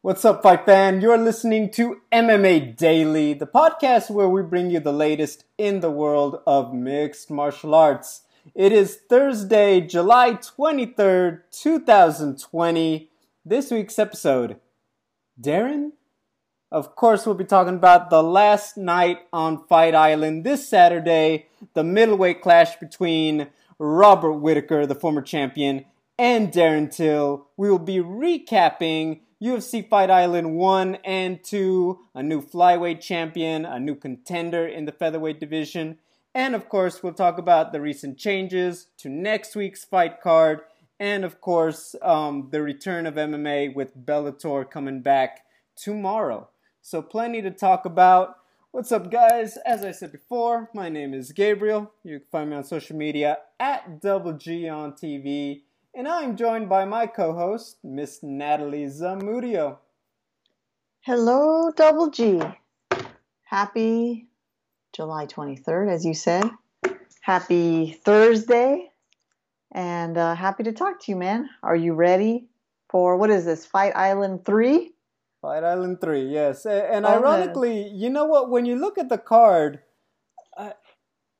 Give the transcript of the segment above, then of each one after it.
What's up, fight fan? You're listening to MMA Daily, the podcast where we bring you the latest in the world of mixed martial arts. It is Thursday, July 23rd, 2020. This week's episode Darren? Of course, we'll be talking about the last night on Fight Island this Saturday, the middleweight clash between Robert Whitaker, the former champion, and Darren Till. We will be recapping UFC Fight Island 1 and 2, a new flyweight champion, a new contender in the featherweight division, and of course, we'll talk about the recent changes to next week's fight card, and of course, um, the return of MMA with Bellator coming back tomorrow. So, plenty to talk about. What's up, guys? As I said before, my name is Gabriel. You can find me on social media at Double G on TV and I'm joined by my co-host, Miss Natalie Zamudio. Hello, Double G. Happy July 23rd, as you said. Happy Thursday, and uh, happy to talk to you, man. Are you ready for what is this? Fight Island 3? Fight Island 3, yes. And ironically, you know what? When you look at the card,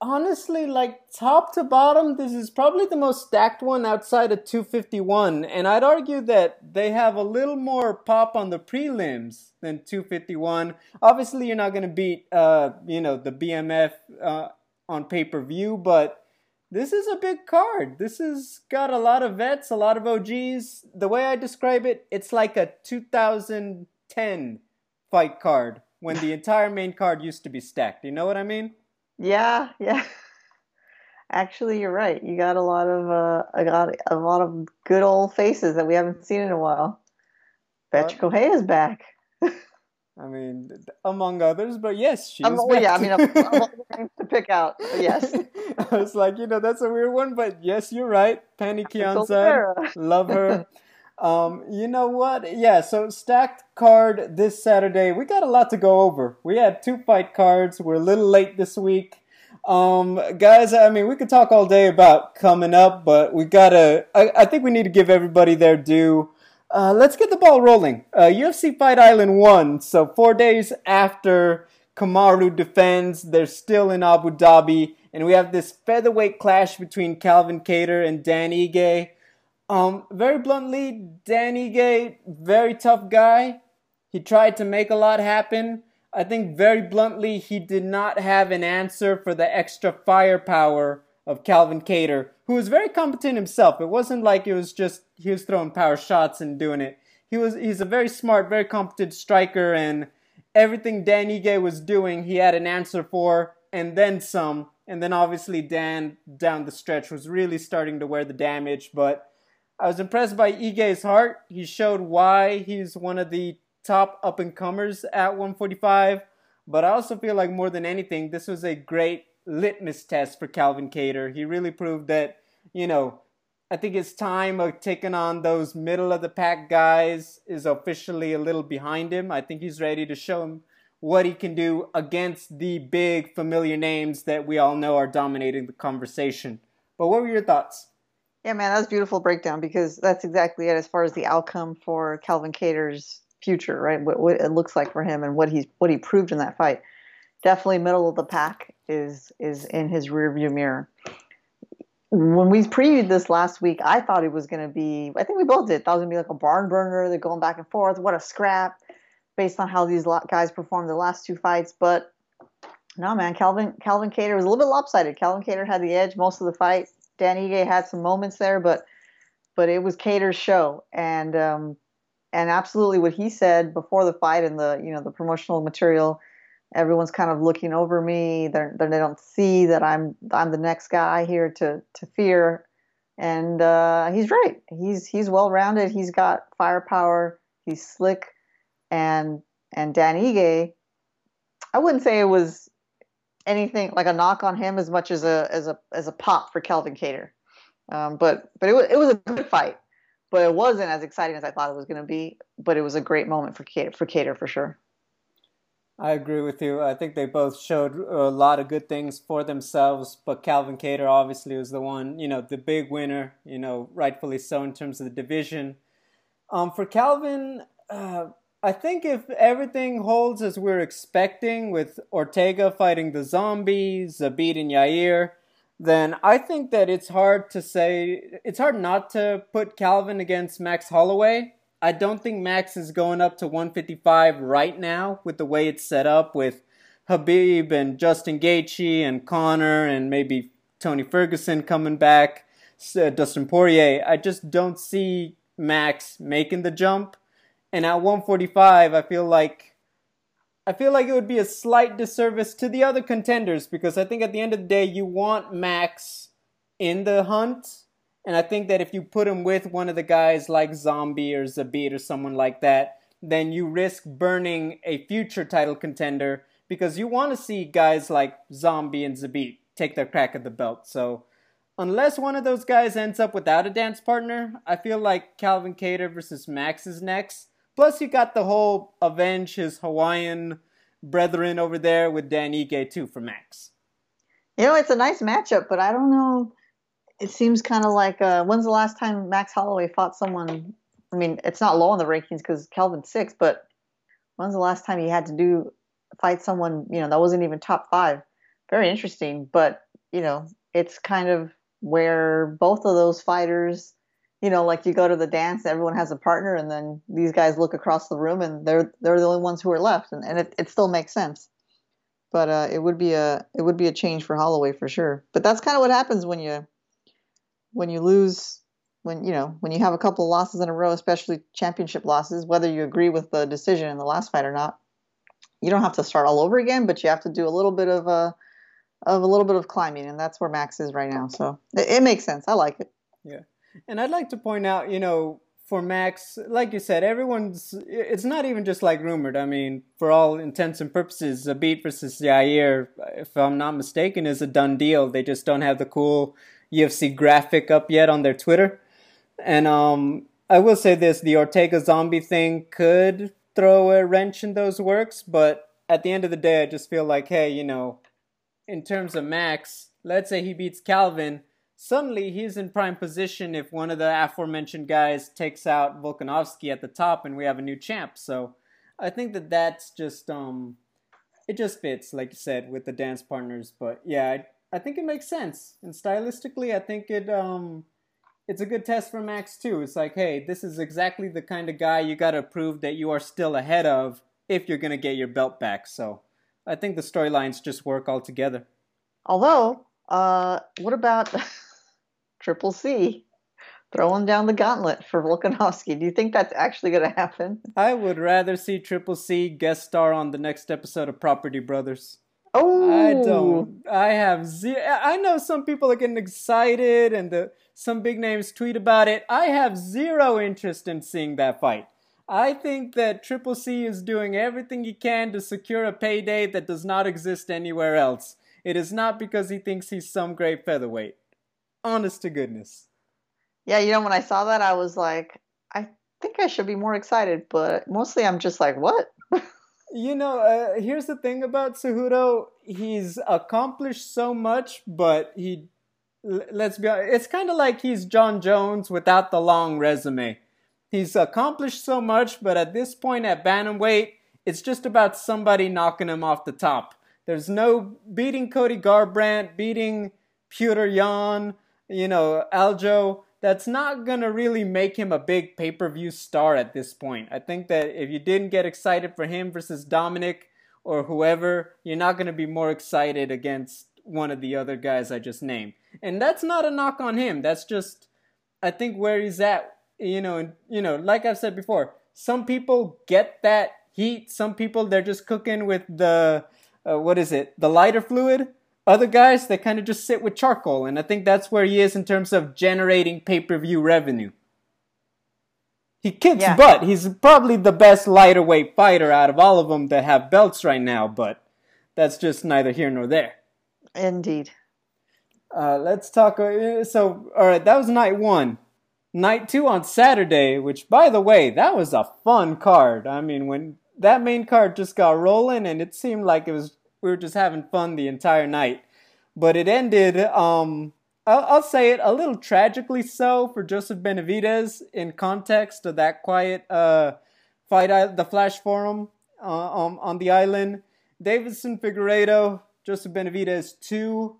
honestly, like top to bottom, this is probably the most stacked one outside of 251. And I'd argue that they have a little more pop on the prelims than 251. Obviously, you're not going to beat, uh, you know, the BMF uh, on pay per view, but this is a big card. This has got a lot of vets, a lot of OGs. The way I describe it, it's like a 2010 fight card when the entire main card used to be stacked. You know what I mean? Yeah, yeah. Actually, you're right. You got a lot of uh, I got a lot of good old faces that we haven't seen in a while. Bethe Correia is back. I mean, among others, but yes, she's um, well, yeah, I mean, the names to pick out, yes. I was like, you know, that's a weird one, but yes, you're right. Pannie Kianzad, love her. Um, you know what? Yeah, so stacked card this Saturday. We got a lot to go over. We had two fight cards. We're a little late this week. Um, guys, I mean, we could talk all day about coming up, but we gotta, I, I think we need to give everybody their due. Uh, let's get the ball rolling. Uh, UFC Fight Island 1, so four days after Kamaru defends, they're still in Abu Dhabi, and we have this featherweight clash between Calvin Kattar and Dan Ige. Um, very bluntly, Dan Ige, very tough guy. He tried to make a lot happen. I think very bluntly, he did not have an answer for the extra firepower of Calvin Kattar, who was very competent himself. It wasn't like it was just he was throwing power shots and doing it. He was he's a very smart, very competent striker, and everything Dan Ige was doing, he had an answer for, and then some. And then obviously Dan down the stretch was really starting to wear the damage, but I was impressed by Ige's heart. He showed why he's one of the top up and comers at 145. But I also feel like more than anything, this was a great litmus test for Calvin Kattar. He really proved that, you know, I think his time of taking on those middle of the pack guys is officially a little behind him. I think he's ready to show him what he can do against the big familiar names that we all know are dominating the conversation. But what were your thoughts? Yeah, man, that's a beautiful breakdown because that's exactly it as far as the outcome for Calvin Kattar's future, right? What, what it looks like for him and what he's what he proved in that fight. Definitely middle of the pack is is in his rearview mirror. When we previewed this last week, I thought it was going to be. I think we both did. Thought it was going to be like a barn burner. They're going back and forth. What a scrap, based on how these guys performed the last two fights. But no, man, Calvin Calvin Kattar was a little bit lopsided. Calvin Kattar had the edge most of the fight. Dan Ige had some moments there, but but it was Kattar's show, and um, and absolutely what he said before the fight and the you know the promotional material. Everyone's kind of looking over me. They're, they do not see that I'm I'm the next guy here to to fear, and uh, he's right. He's he's well rounded. He's got firepower. He's slick, and and Dan Ige. I wouldn't say it was anything like a knock on him as much as a as a as a pop for Calvin Kattar. Um, but but it was it was a good fight, but it wasn't as exciting as I thought it was going to be. But it was a great moment for Kattar, for Kattar for sure. I agree with you. I think they both showed a lot of good things for themselves, but Calvin Kattar obviously was the one, you know, the big winner, you know, rightfully so in terms of the division. Um, for Calvin, uh, I think if everything holds as we're expecting, with Ortega fighting the zombies, Zabit and Yair, then I think that it's hard to say. It's hard not to put Calvin against Max Holloway. I don't think Max is going up to 155 right now with the way it's set up with Khabib and Justin Gaethje and Conor and maybe Tony Ferguson coming back, uh, Dustin Poirier. I just don't see Max making the jump. And at 145, I feel like I feel like it would be a slight disservice to the other contenders because I think at the end of the day you want Max in the hunt. And I think that if you put him with one of the guys like Zombie or Zabit or someone like that, then you risk burning a future title contender because you want to see guys like Zombie and Zabit take their crack at the belt. So unless one of those guys ends up without a dance partner, I feel like Calvin Kattar versus Max is next. Plus, you got the whole avenge his Hawaiian brethren over there with Dan Ige too for Max. You know, it's a nice matchup, but I don't know. It seems kind of like uh, when's the last time Max Holloway fought someone? I mean, it's not low in the rankings because Calvin's six, but when's the last time he had to do fight someone you know that wasn't even top five? Very interesting, but you know, it's kind of where both of those fighters you know, like you go to the dance, everyone has a partner, and then these guys look across the room, and they're they're the only ones who are left, and, and it, it still makes sense. But uh, it would be a it would be a change for Holloway for sure. But that's kind of what happens when you when you lose when you know when you have a couple of losses in a row, especially championship losses, whether you agree with the decision in the last fight or not. You don't have to start all over again, but you have to do a little bit of a of a little bit of climbing, and that's where Max is right now. So it, it makes sense. I like it. Yeah. And I'd like to point out, you know, for Max, like you said, everyone's. It's not even just like rumored. I mean, for all intents and purposes, Zabit versus Yair, if I'm not mistaken, is a done deal. They just don't have the cool UFC graphic up yet on their Twitter. And um, I will say this: the Ortega zombie thing could throw a wrench in those works, but at the end of the day, I just feel like, hey, you know, in terms of Max, let's say he beats Calvin suddenly he's in prime position if one of the aforementioned guys takes out Volkanovski at the top and we have a new champ. So I think that that's just um it just fits like you said with the dance partners. But yeah, I, I think it makes sense. And stylistically, I think it um it's a good test for Max too. It's like, hey, this is exactly the kind of guy you got to prove that you are still ahead of if you're going to get your belt back. So, I think the storylines just work all together. Although, uh, what about Triple C throwing down the gauntlet for Volkanovski. Do you think that's actually going to happen? I would rather see Triple C guest star on the next episode of Property Brothers. Oh, I don't. I have zero. I know some people are getting excited, and the, some big names tweet about it. I have zero interest in seeing that fight. I think that Triple C is doing everything he can to secure a payday that does not exist anywhere else. It is not because he thinks he's some great featherweight. Honest to goodness. Yeah, you know, when I saw that, I was like, I think I should be more excited, but mostly I'm just like, what? you know, uh, here's the thing about Cejudo. He's accomplished so much, but he, let's be honest, it's kind of like he's Jon Jones without the long resume. He's accomplished so much, but at this point at Bantamweight, it's just about somebody knocking him off the top. There's no beating Cody Garbrandt, beating Petr Yan, you know, Aljo, that's not going to really make him a big pay per view star at this point. I think that if you didn't get excited for him versus Dominick or whoever, you're not going to be more excited against one of the other guys I just named. And that's not a knock on him. That's just, I think, where he's at. You know, and, you know, like I've said before, some people get that heat. Some people, they're just cooking with the, uh, what is it, the lighter fluid other guys, they kind of just sit with charcoal, and I think that's where he is in terms of generating pay per view revenue. He kicks yeah. butt. He's probably the best lighter weight fighter out of all of them that have belts right now, but that's just neither here nor there. Indeed. Uh, let's talk. Uh, so, all right, that was night one. Night two on Saturday, which, by the way, that was a fun card. I mean, when that main card just got rolling, and it seemed like it was we were just having fun the entire night. But it ended, um, I'll, I'll say it, a little tragically so for Joseph Benavidez in context of that quiet uh, fight the Flash Forum uh, um, on the island. Deiveson Figueiredo, Joseph Benavidez two.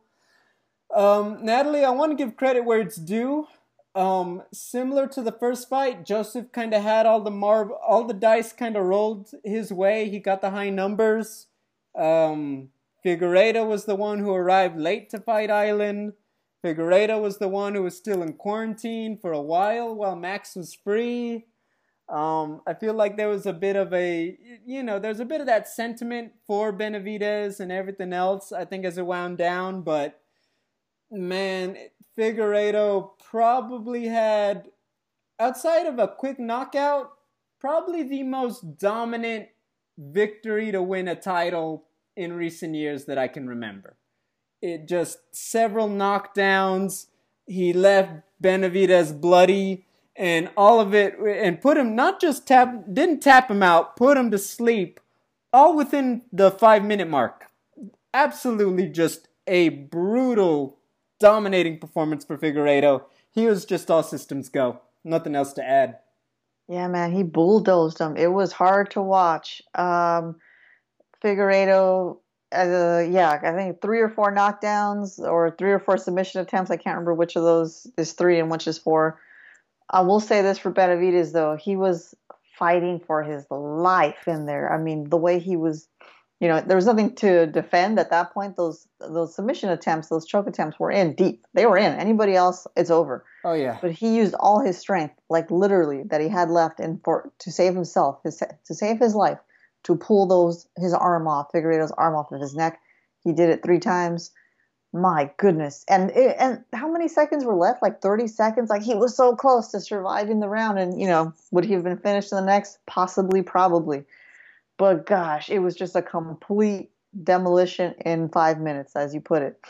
Um, Natalie, I want to give credit where it's due. Um, similar to the first fight, Joseph kind of had all the marv, all the dice kind of rolled his way. He got the high numbers. Um, Figueiredo was the one who arrived late to Fight Island. Figueiredo was the one who was still in quarantine for a while while Max was free. Um, I feel like there was a bit of a, you know, there's a bit of that sentiment for Benavidez and everything else, I think, as it wound down. But man, Figueiredo probably had, outside of a quick knockout, probably the most dominant victory to win a title in recent years that I can remember. It just several knockdowns. He left Benavidez bloody and all of it and put him not just tap didn't tap him out, put him to sleep all within the 5 minute mark. Absolutely just a brutal dominating performance for Figueiredo. He was just all systems go. Nothing else to add. Yeah, man, he bulldozed him. It was hard to watch. Um, Figueiredo, uh, yeah, I think three or four knockdowns or three or four submission attempts. I can't remember which of those is three and which is four. I will say this for Benavidez though, he was fighting for his life in there. I mean, the way he was, you know, there was nothing to defend at that point. Those those submission attempts, those choke attempts were in deep. They were in. Anybody else, it's over. Oh yeah. But he used all his strength, like literally, that he had left, and for to save himself, his, to save his life, to pull those his arm off, Figueiredo's arm off of his neck. He did it three times. My goodness. And it, and how many seconds were left? Like 30 seconds? Like he was so close to surviving the round and you know would he have been finished in the next? Possibly probably. But gosh it was just a complete demolition in five minutes as you put it.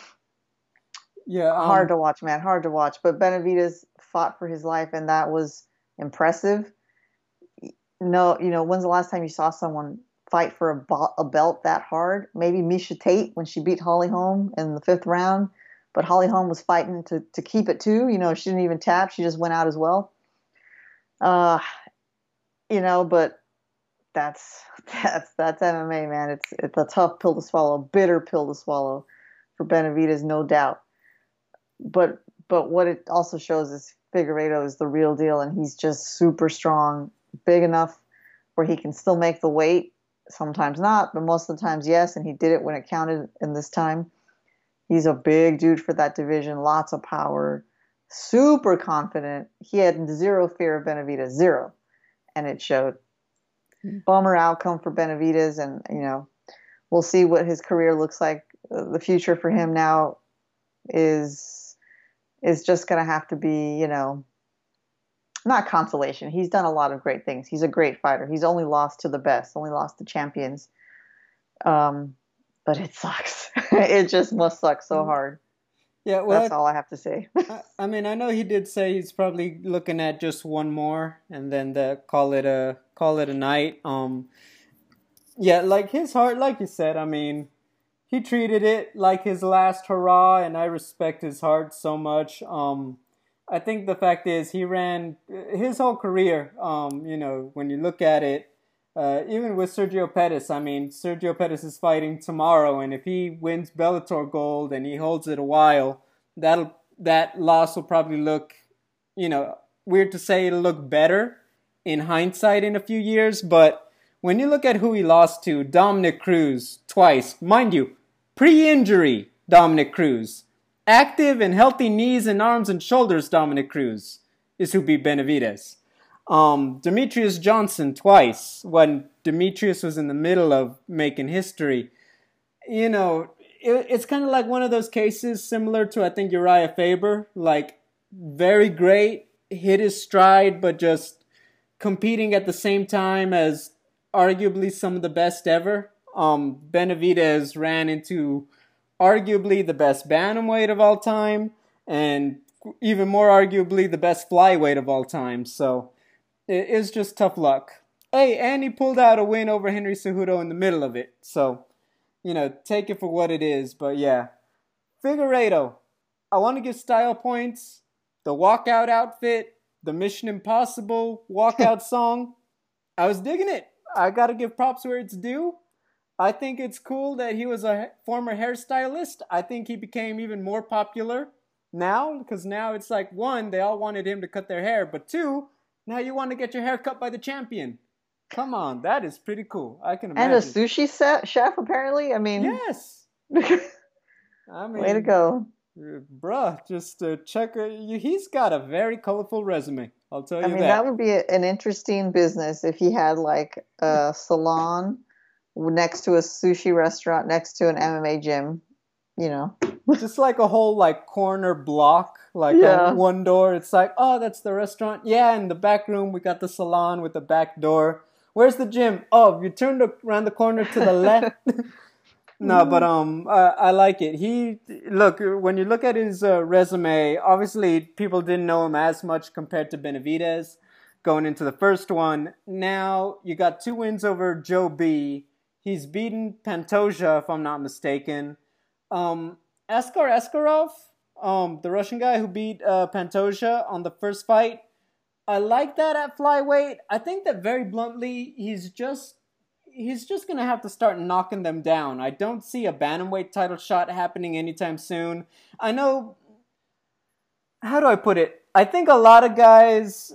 Yeah um, hard to watch man. Hard to watch. But benavidez fought for his life and that was impressive no you know when's the last time you saw someone fight for a, a belt that hard. Maybe Miesha Tate when she beat Holly Holm in the fifth round, but Holly Holm was fighting to, to keep it too. You know, she didn't even tap; she just went out as well. Uh, you know, but that's that's that's MMA, man. It's it's a tough pill to swallow, a bitter pill to swallow for Benavidez, no doubt. But but what it also shows is Figueiredo is the real deal, and he's just super strong, big enough where he can still make the weight sometimes not, but most of the times yes, and he did it when it counted in this time. He's a big dude for that division, lots of power, super confident. He had zero fear of Benavidez, zero, and it showed. Hmm. Bummer outcome for Benavidez, and you know, we'll see what his career looks like. Uh, the future for him now is is just going to have to be, you know, not consolation. He's done a lot of great things. He's a great fighter. He's only lost to the best, only lost to champions. Um, but it sucks. it just must suck so mm-hmm. hard. Yeah, well, that's all I have to say. I, I, mean, I know he did say he's probably looking at just one more, and then the, call it a call it a night. Um, yeah, like his heart, like you said. I mean, he treated it like his last hurrah, and I respect his heart so much. Um, I think the fact is he ran his whole career. Um, you know, when you look at it, uh, even with Sergio Pettis, I mean, Sergio Pettis is fighting tomorrow, and if he wins Bellator gold and he holds it a while, that'll that loss will probably look, you know, weird to say it'll look better in hindsight in a few years, but when you look at who he lost to, Dominick Cruz twice, mind you, pre-injury Dominick Cruz Active and healthy knees and arms and shoulders, Dominick Cruz is who beat Benavidez. Um, Demetrious Johnson twice when Demetrious was in the middle of making history. You know, it, it's kind of like one of those cases similar to, I think, Urijah Faber. Like, very great, hit his stride, but just competing at the same time as arguably some of the best ever. Um, Benavidez ran into arguably the best bantamweight of all time, and even more arguably the best flyweight of all time. So it is just tough luck. Hey, and he pulled out a win over Henry Cejudo in the middle of it. So, you know, take it for what it is. But yeah, Figueiredo, I want to give style points. The walkout outfit, the Mission Impossible walkout song. I was digging it. I got to give props where it's due. I think it's cool that he was a former hairstylist. I think he became even more popular now because now it's like one, they all wanted him to cut their hair, but two, now you want to get your hair cut by the champion. Come on, that is pretty cool. I can imagine. And a sushi chef, apparently. I mean, yes. I mean, way to go, bruh. Just uh, check. He's got a very colorful resume. I'll tell you I mean, that. that would be an interesting business if he had like a salon next to a sushi restaurant, next to an MMA gym. You know, just like a whole like corner block, like yeah. one door. It's like, oh, that's the restaurant. Yeah, in the back room we got the salon with the back door. Where's the gym? Oh, you turned around the corner to the left. no, but um, uh, I like it. He look when you look at his uh, resume. Obviously, people didn't know him as much compared to Benavidez going into the first one. Now you got two wins over Joe B. He's beaten Pantoja, if I'm not mistaken. Um, Askar Askarov, um, the Russian guy who beat uh, Pantoja on the first fight, I like that at flyweight. I think that very bluntly, he's just he's just gonna have to start knocking them down. I don't see a bantamweight title shot happening anytime soon. I know. How do I put it? I think a lot of guys,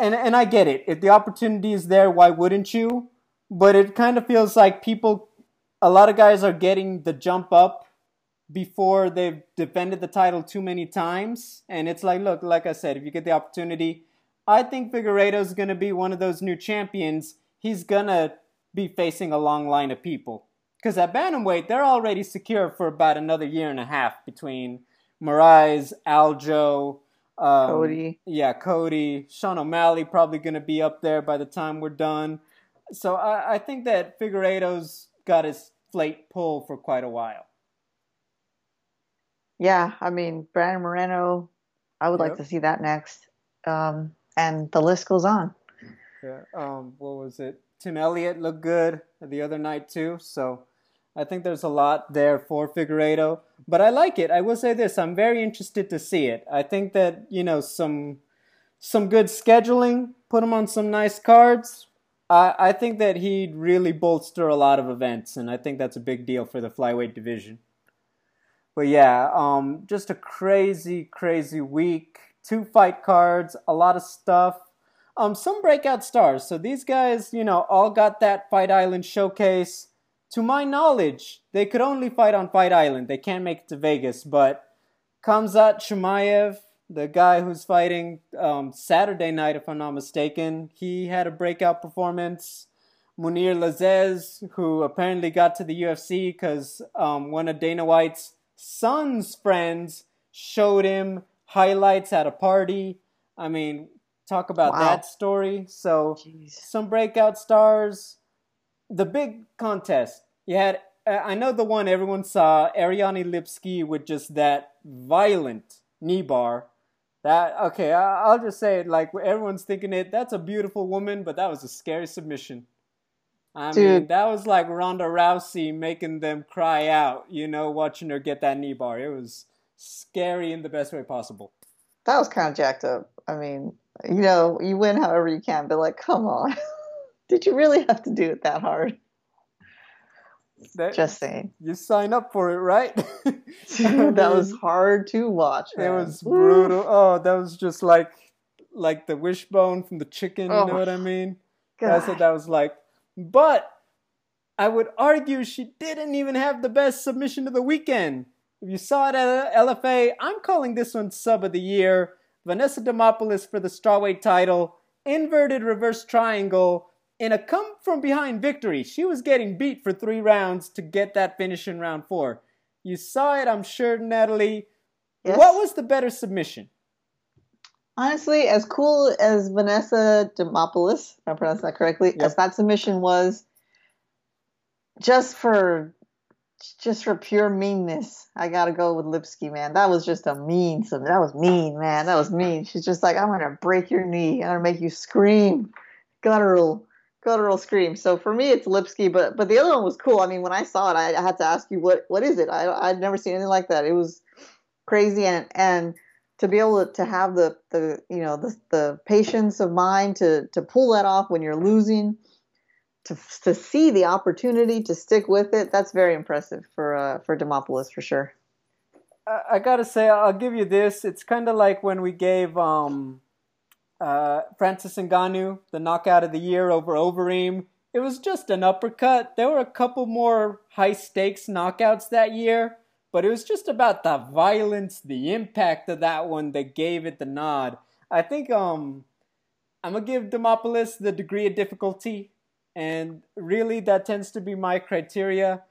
and and I get it. If the opportunity is there, why wouldn't you? But it kind of feels like people, a lot of guys are getting the jump up before they've defended the title too many times. And it's like, look, like I said, if you get the opportunity, I think Figueiredo's going to be one of those new champions. He's going to be facing a long line of people. Because at Bantamweight, they're already secure for about another year and a half between Moraes, Aljo, um, Cody. Yeah, Cody. Sean O'Malley probably going to be up there by the time we're done. So I, I think that Figueiredo's got his plate pulled for quite a while. Yeah, I mean, Brandon Moreno, I would yep. like to see that next. Um, and the list goes on. Yeah. Um, what was it? Tim Elliott looked good the other night too. So I think there's a lot there for Figueiredo. But I like it. I will say this: I'm very interested to see it. I think that you know some some good scheduling, put him on some nice cards. I, I think that he'd really bolster a lot of events, and I think that's a big deal for the flyweight division. But yeah, um, just a crazy, crazy week two fight cards, a lot of stuff. Um, some breakout stars. So these guys, you know, all got that Fight Island showcase. To my knowledge, they could only fight on Fight Island. They can't make it to Vegas. But Khamzat Chimaev, the guy who's fighting um, Saturday night, if I'm not mistaken, he had a breakout performance. Mounir Lazzez, who apparently got to the UFC because um, one of Dana White's son's friends showed him highlights at a party. I mean, talk about wow. that story. So Jeez. some breakout stars. The big contest. You had I know the one everyone saw, Ariane Lipski with just that violent knee bar. That okay, I'll just say it like everyone's thinking it. That's a beautiful woman, but that was a scary submission. I Dude. mean, that was like Ronda Rousey making them cry out, you know, watching her get that knee bar. It was scary in the best way possible. That was kind of jacked up. I mean, you know, you win however you can, but like, come on. Did you really have to do it that hard? That, Just saying. You sign up for it, right? that was hard to watch. Man. It was brutal. Oh, that was just like like the wishbone from the chicken. Oh, you know what I mean? God. I said that was like, but I would argue she didn't even have the best submission of the weekend. If you saw it at LFA, I'm calling this one sub of the year. Vanessa Demopoulos for the strawweight title. Inverted reverse triangle in a come from behind victory. She was getting beat for three rounds to get that finish in round four. You saw it, I'm sure, Natalie. Yes. What was the better submission? Honestly, as cool as Vanessa Demopoulos, if I pronounced that correctly, yep. as that submission was, just for just for pure meanness, I gotta go with Lipski, man. That was just a mean. submission. that was mean, man. That was mean. She's just like, I'm gonna break your knee. I'm gonna make you scream, guttural, guttural scream. So for me, it's Lipski, but but the other one was cool. I mean, when I saw it, I, I had to ask you what what is it. I I'd never seen anything like that. It was crazy, and and to be able to, to have the the you know the the patience of mind to to pull that off when you're losing, to to see the opportunity to stick with it. That's very impressive for uh, for Demopoulos for sure. I, I gotta say, I'll give you this. It's kind of like when we gave um, uh, Francis Ngannou the knockout of the year over Overeem. It was just an uppercut. There were a couple more high stakes knockouts that year but it was just about the violence, the impact of that one that gave it the nod. I think um, I'm gonna give Demopoulos the degree of difficulty, and really that tends to be my criteria.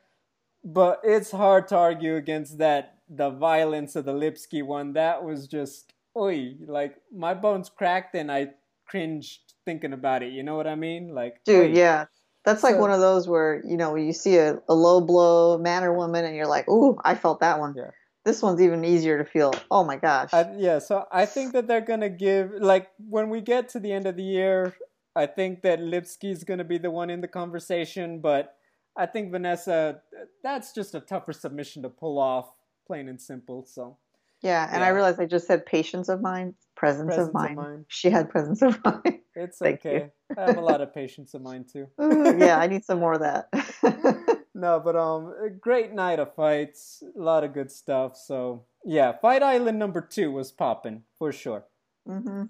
But it's hard to argue against that. The violence of the Lipski one that was just oi, like my bones cracked and I cringed thinking about it. You know what I mean? Like, dude, oi. yeah. That's like so, one of those where you know you see a, a low blow man or woman, and you're like, "Ooh, I felt that one." Yeah. This one's even easier to feel. Oh my gosh. I, yeah, so I think that they're gonna give like when we get to the end of the year, I think that Lipski's gonna be the one in the conversation, but I think Vanessa, that's just a tougher submission to pull off, plain and simple. So yeah, and yeah. I realized I just said patience of mind, presence, presence of, mind. of, mind. She had presence of mind. It's okay. I have a lot of patience of mind too. yeah, I need some more of that. no, but um, great night of fights, a lot of good stuff. So yeah, Fight Island number two was popping for sure. Mm-hmm.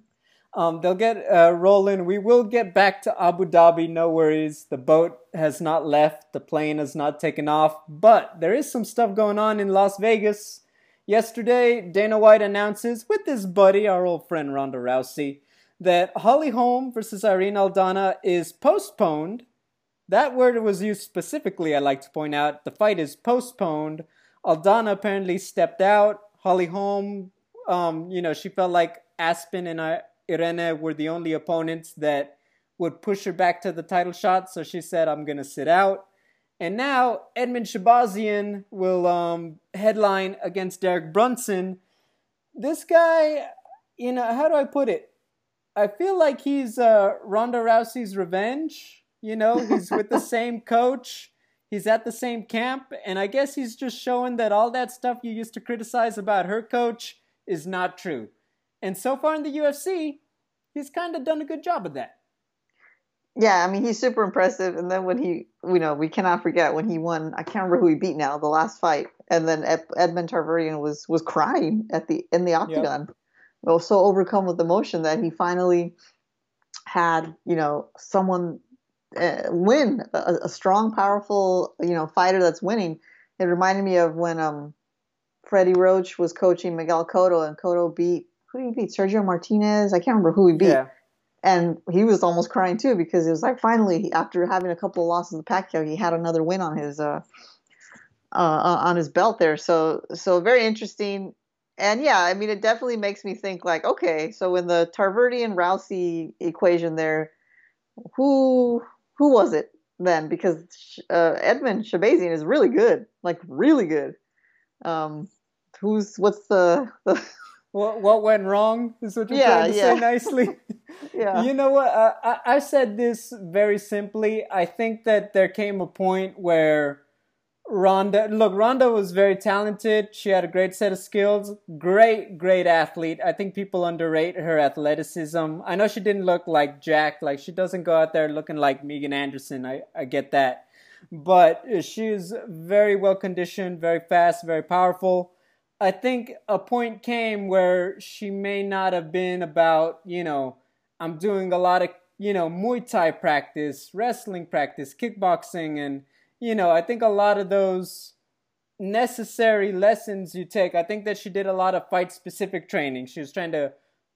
Um, they'll get uh, rolling. We will get back to Abu Dhabi. No worries. The boat has not left. The plane has not taken off. But there is some stuff going on in Las Vegas. Yesterday, Dana White announces with his buddy, our old friend Ronda Rousey, that Holly Holm versus Irene Aldana is postponed. That word was used specifically, I'd like to point out. The fight is postponed. Aldana apparently stepped out. Holly Holm, um, you know, she felt like Aspen and Irene were the only opponents that would push her back to the title shot, so she said, I'm going to sit out. And now Edmen Shahbazyan will um, headline against Derek Brunson. This guy, you know, how do I put it? I feel like he's uh, Ronda Rousey's revenge. You know, he's with the same coach. He's at the same camp, and I guess he's just showing that all that stuff you used to criticize about her coach is not true. And so far in the UFC, he's kind of done a good job of that. Yeah, I mean he's super impressive. And then when he, you know, we cannot forget when he won. I can't remember who he beat now. The last fight, and then Ed, Edmond Tarverdyan was was crying at the in the octagon, yep. well, so overcome with emotion that he finally had, you know, someone uh, win a, a, strong, powerful, you know, fighter that's winning. It reminded me of when um, Freddie Roach was coaching Miguel Cotto, and Cotto beat who did he beat? Sergio Martinez. I can't remember who he beat. Yeah and he was almost crying too because it was like finally after having a couple of losses to Pacquiao, he had another win on his uh, uh, on his belt there. So so very interesting. And yeah, I mean, it definitely makes me think like, okay, so in the Tarverdyan Rousey equation there, who who was it then? Because uh, Edmen Shahbazyan is really good, like really good. Um, who's what's the, the what what went wrong is what you're yeah, trying to yeah. say nicely. yeah. You know what? Uh, I I said this very simply. I think that there came a point where Ronda, look, Ronda was very talented. She had a great set of skills. Great, great athlete. I think people underrate her athleticism. I know she didn't look like Jack. Like she doesn't go out there looking like Megan Anderson. I I get that, but she's very well conditioned, very fast, very powerful I think a point came where she may not have been about, you know, I'm doing a lot of, you know, Muay Thai practice, wrestling practice, kickboxing, and, you know, I think a lot of those necessary lessons you take, I think that she did a lot of fight specific training. She was trying to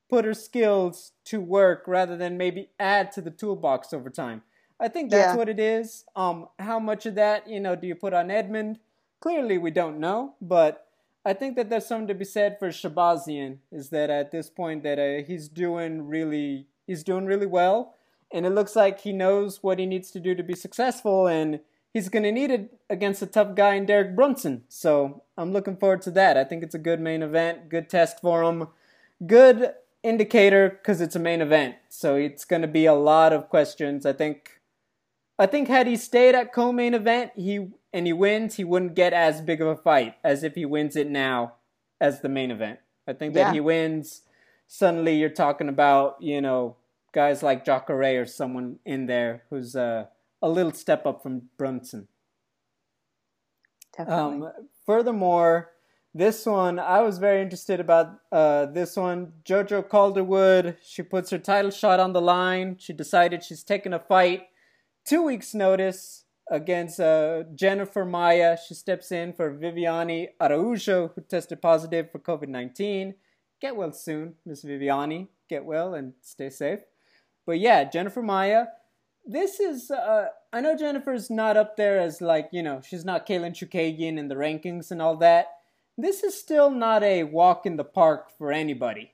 put her skills to work rather than maybe add to the toolbox over time. I think that's yeah. what it is. Um, how much of that, you know, do you put on Edmund? Clearly, we don't know, but I think that there's something to be said for Shahbazyan is that at this point that uh, he's doing really he's doing really well, and it looks like he knows what he needs to do to be successful, and he's going to need it against a tough guy in Derek Brunson. So I'm looking forward to that. I think it's a good main event, good test for him, good indicator because it's a main event. So it's going to be a lot of questions. I think. I think had he stayed at co-main event, he and he wins, he wouldn't get as big of a fight as if he wins it now as the main event. I think that yeah. he wins. Suddenly, you're talking about you know guys like Jacare or someone in there who's uh, a little step up from Brunson. Definitely. Um, furthermore, this one I was very interested about. Uh, this one, JoJo Calderwood. She puts her title shot on the line. She decided she's taking a fight. Two weeks' notice against uh, Jennifer Maia. She steps in for Viviane Araujo, who tested positive for COVID 19. Get well soon, Miss Viviani. Get well and stay safe. But yeah, Jennifer Maia. This is, uh, I know Jennifer's not up there as like, you know, she's not Katlyn Chookagian in the rankings and all that. This is still not a walk in the park for anybody.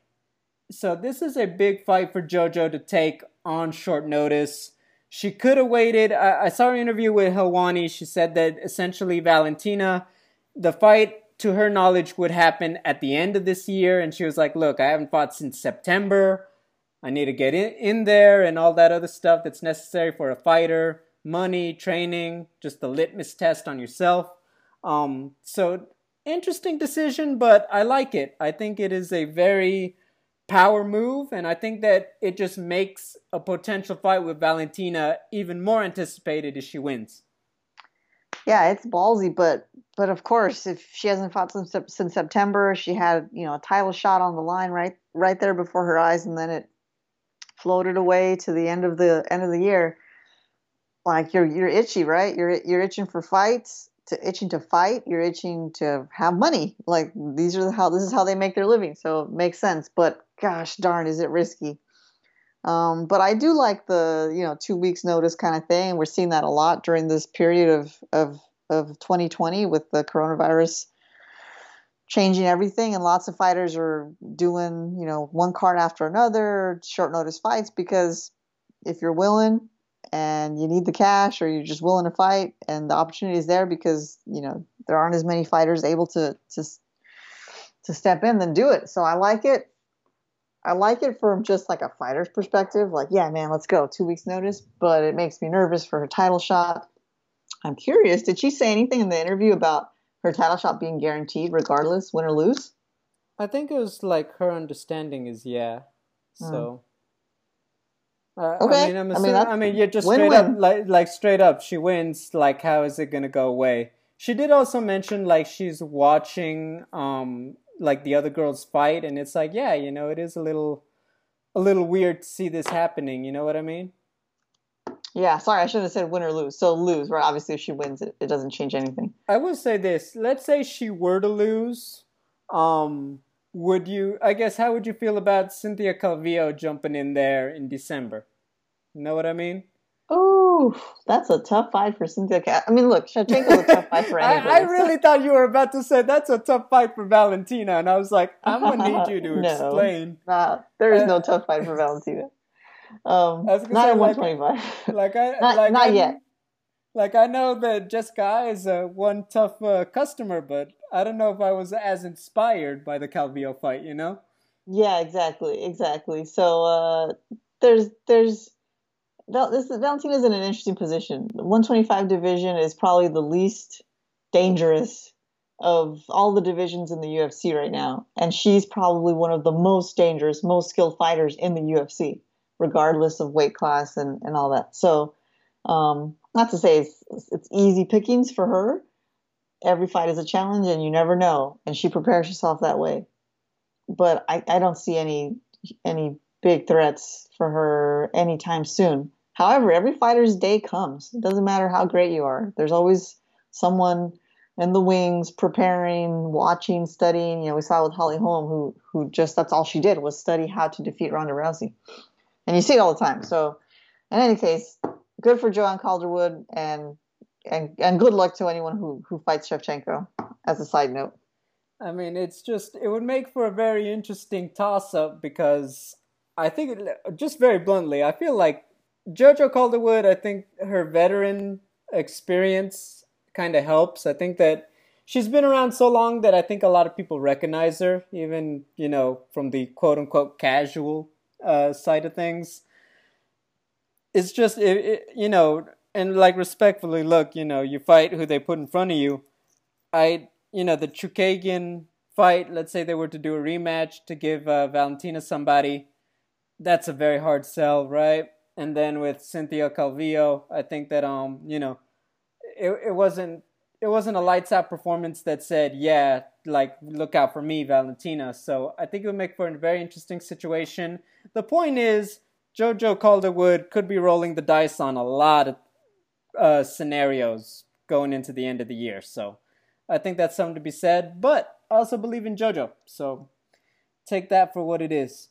So this is a big fight for JoJo to take on short notice. She could have waited. I, I saw her interview with Helwani. She said that essentially Valentina, the fight to her knowledge would happen at the end of this year. And she was like, look, I haven't fought since September. I need to get in, in there and all that other stuff that's necessary for a fighter money, training, just the litmus test on yourself. Um, so, interesting decision, but I like it. I think it is a very power move, and I think that it just makes a potential fight with Valentina even more anticipated if she wins. Yeah, it's ballsy, but but of course, if she hasn't fought since, since September, she had you know a title shot on the line right right there before her eyes, and then it floated away to the end of the end of the year. Like you're you're itchy, right? You're you're itching for fights, to itching to fight. You're itching to have money. Like these are how this is how they make their living. So it makes sense. But gosh darn, is it risky? Um, but I do like the you know two weeks notice kind of thing. We're seeing that a lot during this period of of of 2020 with the coronavirus changing everything, and lots of fighters are doing you know one card after another, short notice fights because if you're willing and you need the cash or you're just willing to fight and the opportunity is there because you know there aren't as many fighters able to to to step in then do it so i like it I like it from just like a fighter's perspective. Like, yeah, man, let's go. Two weeks notice, but it makes me nervous for her title shot. I'm curious. Did she say anything in the interview about her title shot being guaranteed, regardless, win or lose? I think it was like her understanding is yeah. Hmm. So. Uh, okay. I mean, I'm assuming, I mean, I mean, you're just straight win. up, like, like straight up, she wins. Like, how is it gonna go away? She did also mention like she's watching um like the other girls fight and it's like yeah you know it is a little a little weird to see this happening you know what i mean? Yeah sorry i should have said win or lose. So lose right? Obviously if she wins it, it doesn't change anything. I will say this. Let's say she were to lose um would you i guess how would you feel about cynthia calvillo jumping in there in december? You know what i mean Oh, that's a tough fight for Cynthia. I mean, look, Shevchenko's a tough fight for anybody. I, I really so. thought you were about to say that's a tough fight for Valentina, and I was like, I'm gonna need you to no, explain. Nah, there is uh, no tough fight for Valentina. Um, not say, at 125. Like I, not, like not I, yet. Like I know that Jessica is a one tough uh, customer, but I don't know if I was as inspired by the Calvillo fight. You know? Yeah, exactly, exactly. So uh, there's there's Val- this Valentina's in an interesting position. The 125 division is probably the least dangerous of all the divisions in the UFC right now, and she's probably one of the most dangerous, most skilled fighters in the UFC, regardless of weight class and, and all that. So, um, not to say it's, it's easy pickings for her. Every fight is a challenge, and you never know. And she prepares herself that way. But I, I don't see any any big threats for her anytime soon. However, every fighter's day comes. It doesn't matter how great you are. There's always someone in the wings preparing, watching, studying. You know, we saw with Holly Holm who who just that's all she did was study how to defeat Ronda Rousey. And you see it all the time. So in any case, good for Joanne Calderwood and and and good luck to anyone who who fights Shevchenko as a side note. I mean, it's just it would make for a very interesting toss up because I think it, just very bluntly, I feel like JoJo Calderwood, I think her veteran experience kind of helps. I think that she's been around so long that I think a lot of people recognize her, even you know from the quote unquote casual uh, side of things. It's just it, it, you know, and like respectfully, look, you know, you fight who they put in front of you. I you know the Chookagian fight, let's say they were to do a rematch to give uh, Valentina somebody, that's a very hard sell, right? And then with Cynthia Calvillo, I think that um, you know, it it wasn't it wasn't a lights out performance that said, yeah, like look out for me, Valentina. So I think it would make for a very interesting situation. The point is, JoJo Calderwood could be rolling the dice on a lot of uh, scenarios going into the end of the year. So I think that's something to be said. But I also believe in JoJo. So take that for what it is.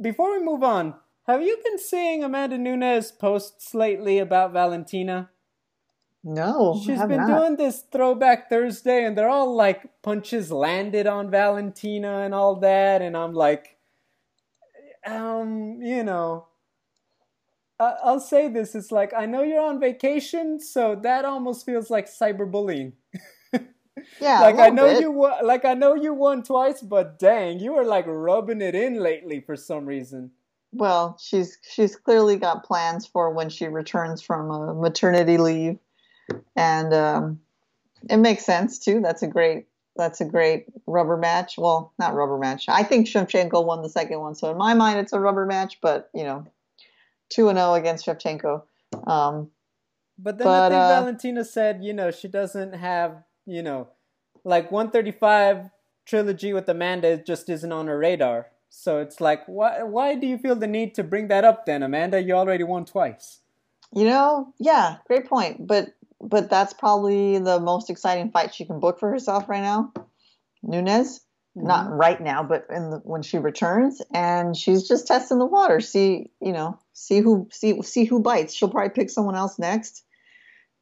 Before we move on, have you been seeing Amanda Nunes posts lately about Valentina? No, she's been not. doing this Throwback Thursday, and they're all like punches landed on Valentina and all that, and I'm like, um, you know, I- I'll say this: it's like I know you're on vacation, so that almost feels like cyberbullying. yeah, like I know bit. you won, like I know you won twice, but dang, you were like rubbing it in lately for some reason. Well, she's she's clearly got plans for when she returns from a maternity leave, and um, it makes sense too. That's a great that's a great rubber match. Well, not rubber match. I think Shevchenko won the second one, so in my mind, it's a rubber match. But you know, two and zero oh against Shevchenko. Um, but then but, I think uh, Valentina said, you know, she doesn't have, you know, like 135 trilogy with Amanda just isn't on her radar. So it's like, why why do you feel the need to bring that up then, Amanda? You already won twice. You know, yeah, great point. But but that's probably the most exciting fight she can book for herself right now. Nunes, mm-hmm. not right now, but in the, when she returns, and she's just testing the water. See, you know, see who see see who bites. She'll probably pick someone else next.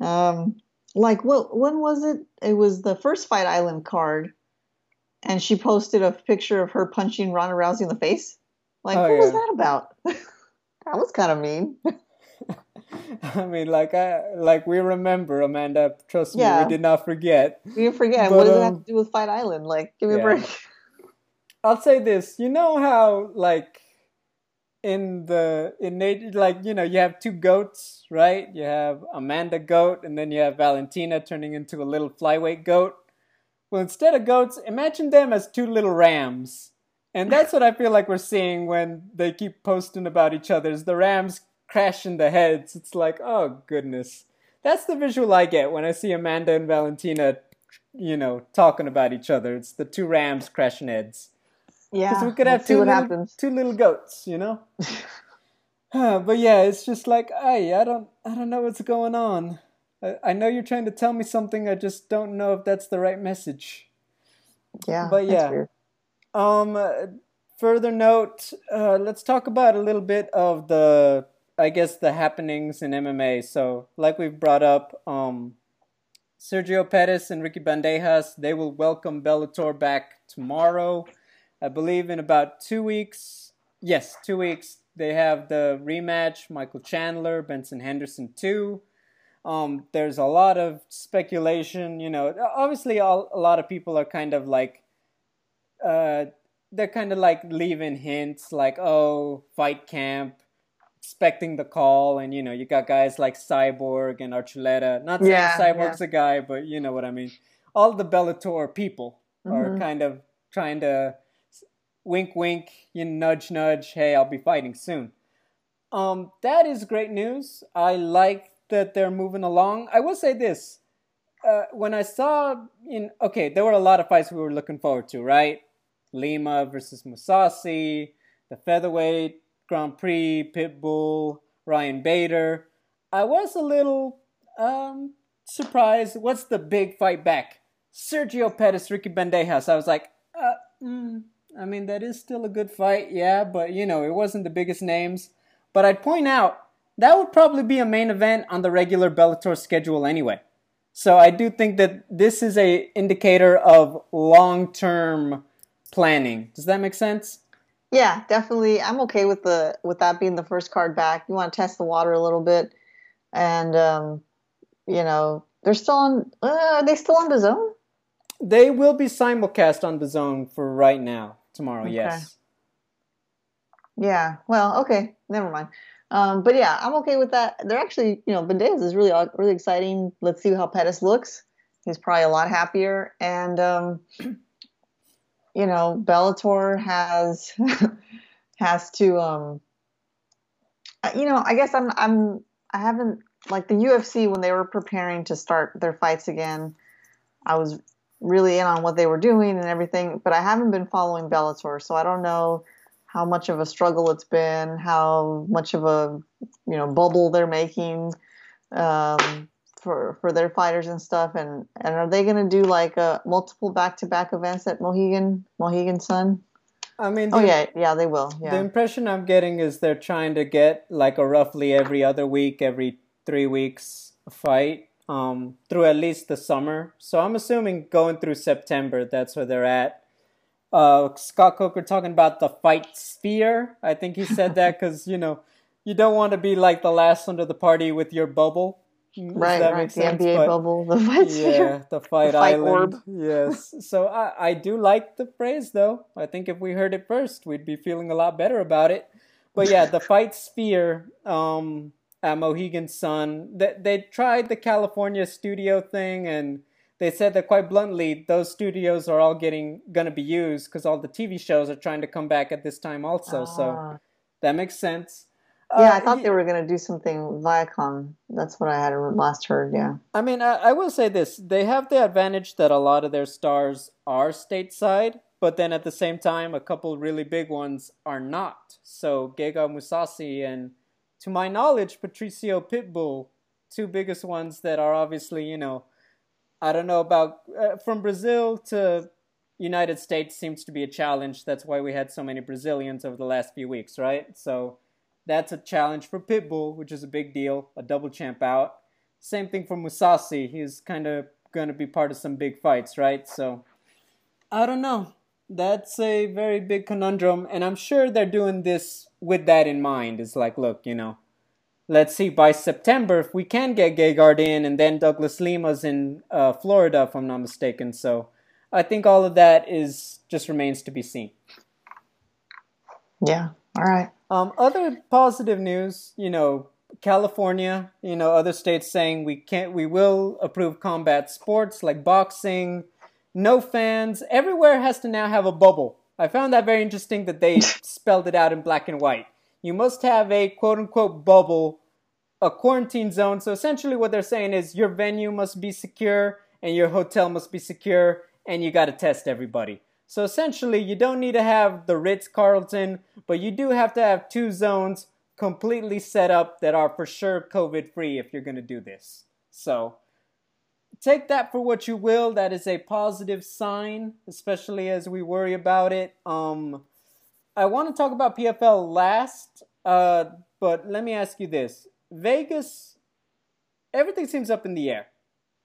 Um, like what? When was it? It was the first Fight Island card and she posted a picture of her punching Ronda Rousey in the face. Like, oh, what yeah. was that about? that was kind of mean. I mean, like I like we remember Amanda. Trust yeah. me, we did not forget. We didn't forget. But, what does um, it have um, to do with Fight Island? Like, give me yeah. a break. I'll say this. You know how like in the in nature, like you know you have two goats, right? You have Amanda goat, and then you have Valentina turning into a little flyweight goat. Well, instead of goats, imagine them as two little rams. And that's what I feel like we're seeing when they keep posting about each other. Is the rams crashing the heads. It's like, oh goodness. That's the visual I get when I see Amanda and Valentina, you know, talking about each other. It's the two rams crashing heads. Yeah. Because we could have two little, two little goats, you know? but yeah, it's just like, hey, I don't, I don't know what's going on. I know you're trying to tell me something. I just don't know if that's the right message. Yeah, but yeah. Um, further note, uh, let's talk about a little bit of the, I guess, the happenings in MMA. So, like we've brought up, um, Sergio Pettis and Ricky Bandejas, they will welcome Bellator back tomorrow. I believe in about two weeks. Yes, two weeks. They have the rematch, Michael Chandler, Benson Henderson 2. Um, there's a lot of speculation. You know, obviously, all, a lot of people are kind of like, uh, they're kind of like leaving hints, like, oh, fight camp, expecting the call, and you know, you got guys like Cyborg and Archuleta. Not saying yeah, Cyborg's yeah. a guy, but you know what I mean. All the Bellator people mm-hmm. are kind of trying to wink, wink, you nudge, nudge. Hey, I'll be fighting soon. Um, that is great news. I like that they're moving along. I will say this: uh, when I saw in okay, there were a lot of fights we were looking forward to, right? Lima versus Mousasi, the featherweight Grand Prix, Pitbull, Ryan Bader. I was a little um, surprised. What's the big fight back? Sergio Pettis, Ricky Bandejas. I was like, uh, mm, I mean, that is still a good fight, yeah, but you know, it wasn't the biggest names. But I'd point out that would probably be a main event on the regular Bellator schedule anyway. So I do think that this is a indicator of long-term planning. Does that make sense? Yeah, definitely. I'm okay with the with that being the first card back. You want to test the water a little bit, and um, you know they're still on. Uh, are they still on the zone? They will be simulcast on the zone for right now. Tomorrow, okay. yes. Yeah. Well, okay. Never mind. Um, but yeah, I'm okay with that. They're actually, you know, Bandejas is really, really exciting. Let's see how Pettis looks. He's probably a lot happier. And um, you know, Bellator has has to um you know, I guess I'm I'm I haven't like the UFC when they were preparing to start their fights again. I was really in on what they were doing and everything, but I haven't been following Bellator, so I don't know how much of a struggle it's been, how much of a you know bubble they're making um, for for their fighters and stuff, and and are they going to do like a multiple back to back events at Mohegan Mohegan Sun? I mean, oh yeah, yeah, they will. Yeah. The impression I'm getting is they're trying to get like a roughly every other week, every three weeks fight um, through at least the summer. So I'm assuming going through September, that's where they're at. Uh, Scott Coker talking about the fight sphere. I think he said that because you know you don't want to be like the last one to the party with your bubble. Right, right. The sense? NBA but, bubble, the fight Yeah, the fight, the fight island. Orb. Yes. So I, I do like the phrase though. I think if we heard it first, we'd be feeling a lot better about it. But yeah, the fight sphere um, at Mohegan Sun. They, they tried the California studio thing and they said that quite bluntly, those studios are all getting going to be used because all the TV shows are trying to come back at this time also. So ah. that makes sense. Yeah, uh, I thought they were going to do something Viacom. That's what I had last heard. Yeah. I mean, I, I, will say this: they have the advantage that a lot of their stars are stateside, but then at the same time, a couple really big ones are not. So Gegard Mousasi and, to my knowledge, Patricio Pitbull, two biggest ones that are obviously, you know, I don't know about uh, from Brazil to United States seems to be a challenge. That's why we had so many Brazilians over the last few weeks, right? So that's a challenge for Pitbull, which is a big deal, a double champ out. Same thing for Mousasi. He's kind of going to be part of some big fights, right? So, I don't know. That's a very big conundrum, and I'm sure they're doing this with that in mind. It's like, look, you know, let's see by September if we can get Gegard in, and then Douglas Lima's in uh, Florida, if I'm not mistaken. So, I think all of that is just remains to be seen. Yeah. All right. Um, other positive news, you know, California, you know, other states saying we can't, we will approve combat sports like boxing, no fans. Everywhere has to now have a bubble. I found that very interesting that they spelled it out in black and white. You must have a quote unquote bubble, a quarantine zone. So essentially, what they're saying is your venue must be secure and your hotel must be secure, and you got to test everybody. So essentially, you don't need to have the Ritz Carlton, but you do have to have two zones completely set up that are for sure COVID free if you're going to do this. So take that for what you will. That is a positive sign, especially as we worry about it. Um, I want to talk about PFL last, uh, but let me ask you this: Vegas, everything seems up in the air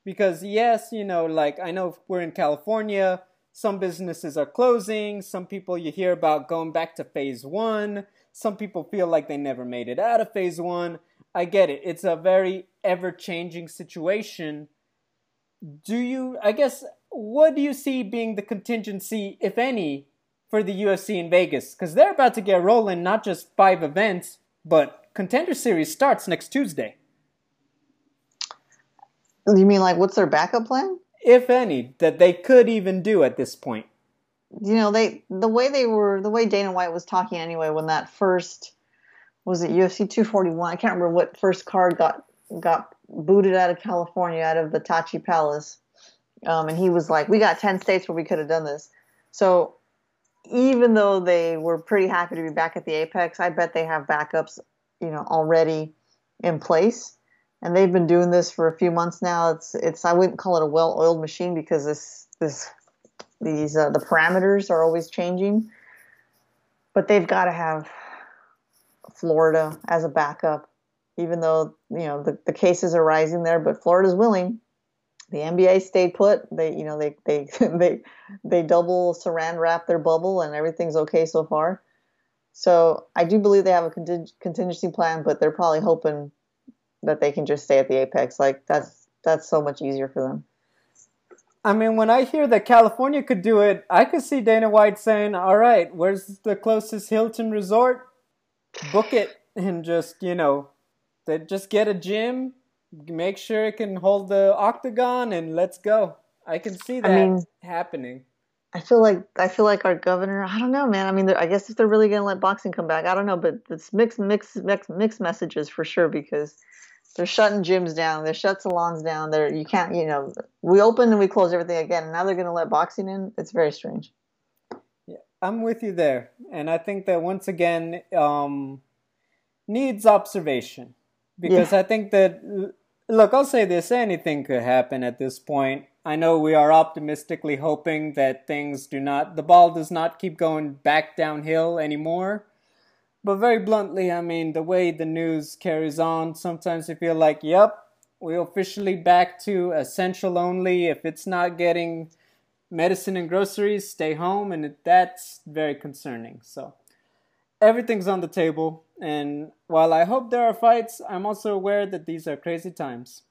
because yes, you know, like I know we're in California some businesses are closing. Some people you hear about going back to phase one. Some people feel like they never made it out of phase one. I get it. It's a very ever changing situation. Do you, I guess, what do you see being the contingency, if any, for the UFC in Vegas? Because they're about to get rolling, not just five events, but Contender Series starts next Tuesday. You mean like what's their backup plan? if any, that they could even do at this point? You know, they the way they were, the way Dana White was talking anyway when that first was it UFC 241. I can't remember what first card got got booted out of California, out of the Tachi Palace, um, and he was like, "We got 10 states where we could have done this." So even though they were pretty happy to be back at the Apex, I bet they have backups, you know, already in place and they've been doing this for a few months now. It's it's I wouldn't call it a well-oiled machine because this this these uh, the parameters are always changing, but they've got to have Florida as a backup, even though you know the, the cases are rising there. But Florida's willing. The NBA stayed put. They you know they they they they double saran wrap their bubble and everything's okay so far. So I do believe they have a contingency plan, but they're probably hoping that they can just stay at the apex. Like that's that's so much easier for them. I mean, when I hear that California could do it, I could see Dana White saying, "All right, where's the closest Hilton resort? Book it and just you know, they just get a gym, make sure it can hold the octagon, and let's go." I can see that I mean, happening. I feel like I feel like our governor. I don't know, man. I mean, I guess if they're really going to let boxing come back, I don't know. But it's mixed, mixed, mixed, mixed messages for sure because they're shutting gyms down, they're shut salons down. They're you can't, you know, we open and we close everything again. And now they're going to let boxing in. It's very strange. Yeah, I'm with you there, and I think that once again um, needs observation because yeah. I think that look, I'll say this: anything could happen at this point. I know we are optimistically hoping that things do not, the ball does not keep going back downhill anymore. But very bluntly, I mean, the way the news carries on, sometimes you feel like, yep, we're officially back to essential only. If it's not getting medicine and groceries, stay home, and that's very concerning. So everything's on the table, and while I hope there are fights, I'm also aware that these are crazy times.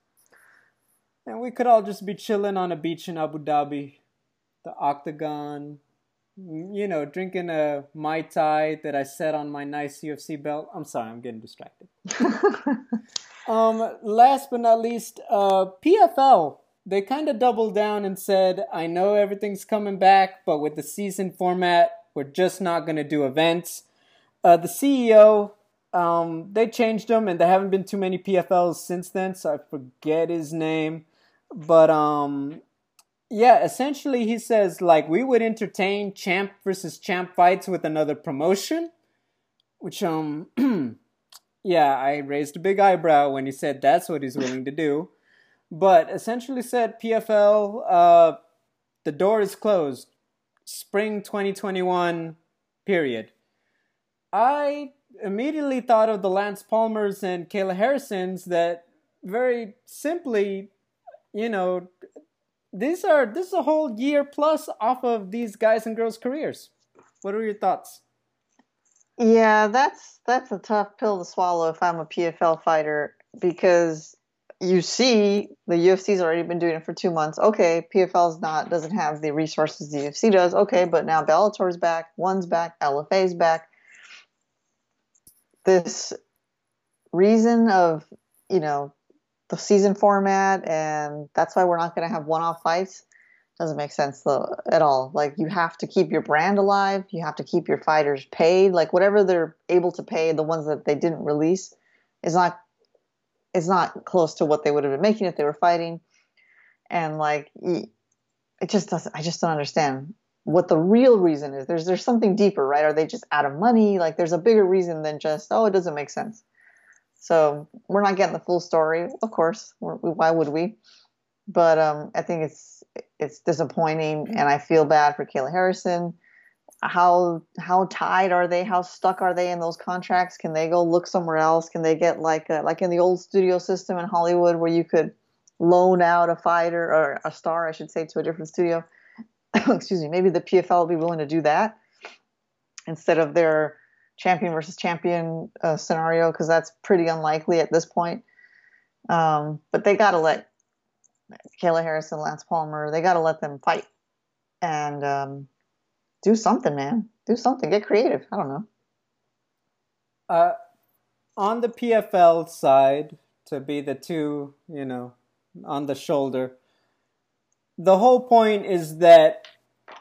And we could all just be chilling on a beach in Abu Dhabi, the octagon, you know, drinking a Mai Tai that I set on my nice UFC belt. I'm sorry, I'm getting distracted. um, last but not least, uh, PFL. They kind of doubled down and said, I know everything's coming back, but with the season format, we're just not going to do events. Uh, the CEO, um, they changed them, and there haven't been too many PFLs since then, so I forget his name. But um, yeah, essentially he says like we would entertain champ versus champ fights with another promotion, which um yeah, I raised a big eyebrow when he said that's what he's willing to do. But essentially said PFL uh the door is closed. Spring 2021 period. I immediately thought of the Lance Palmers and Kayla Harrisons that very simply you know, these are this is a whole year plus off of these guys and girls' careers. What are your thoughts? Yeah, that's that's a tough pill to swallow if I'm a PFL fighter because you see the UFC's already been doing it for two months. Okay, PFL's not doesn't have the resources the UFC does. Okay, but now Bellator's back, one's back, LFA's back. This reason of you know the season format, and that's why we're not going to have one-off fights. Doesn't make sense though at all. Like you have to keep your brand alive. You have to keep your fighters paid. Like whatever they're able to pay, the ones that they didn't release, is not is not close to what they would have been making if they were fighting. And like it just doesn't. I just don't understand what the real reason is. There's there's something deeper, right? Are they just out of money? Like there's a bigger reason than just oh it doesn't make sense. So we're not getting the full story, of course. why would we? But um, I think it's it's disappointing, and I feel bad for Kayla Harrison. How how tied are they? How stuck are they in those contracts? Can they go look somewhere else? Can they get like a, like in the old studio system in Hollywood where you could loan out a fighter or a star, I should say, to a different studio? Excuse me. Maybe the PFL will be willing to do that instead of their champion versus champion uh, scenario because that's pretty unlikely at this point. Um, but they got to let Kayla Harrison, Lance Palmer, they got to let them fight and um, do something, man. Do something. Get creative. I don't know. Uh, on the PFL side, to be the two, you know, on the shoulder, the whole point is that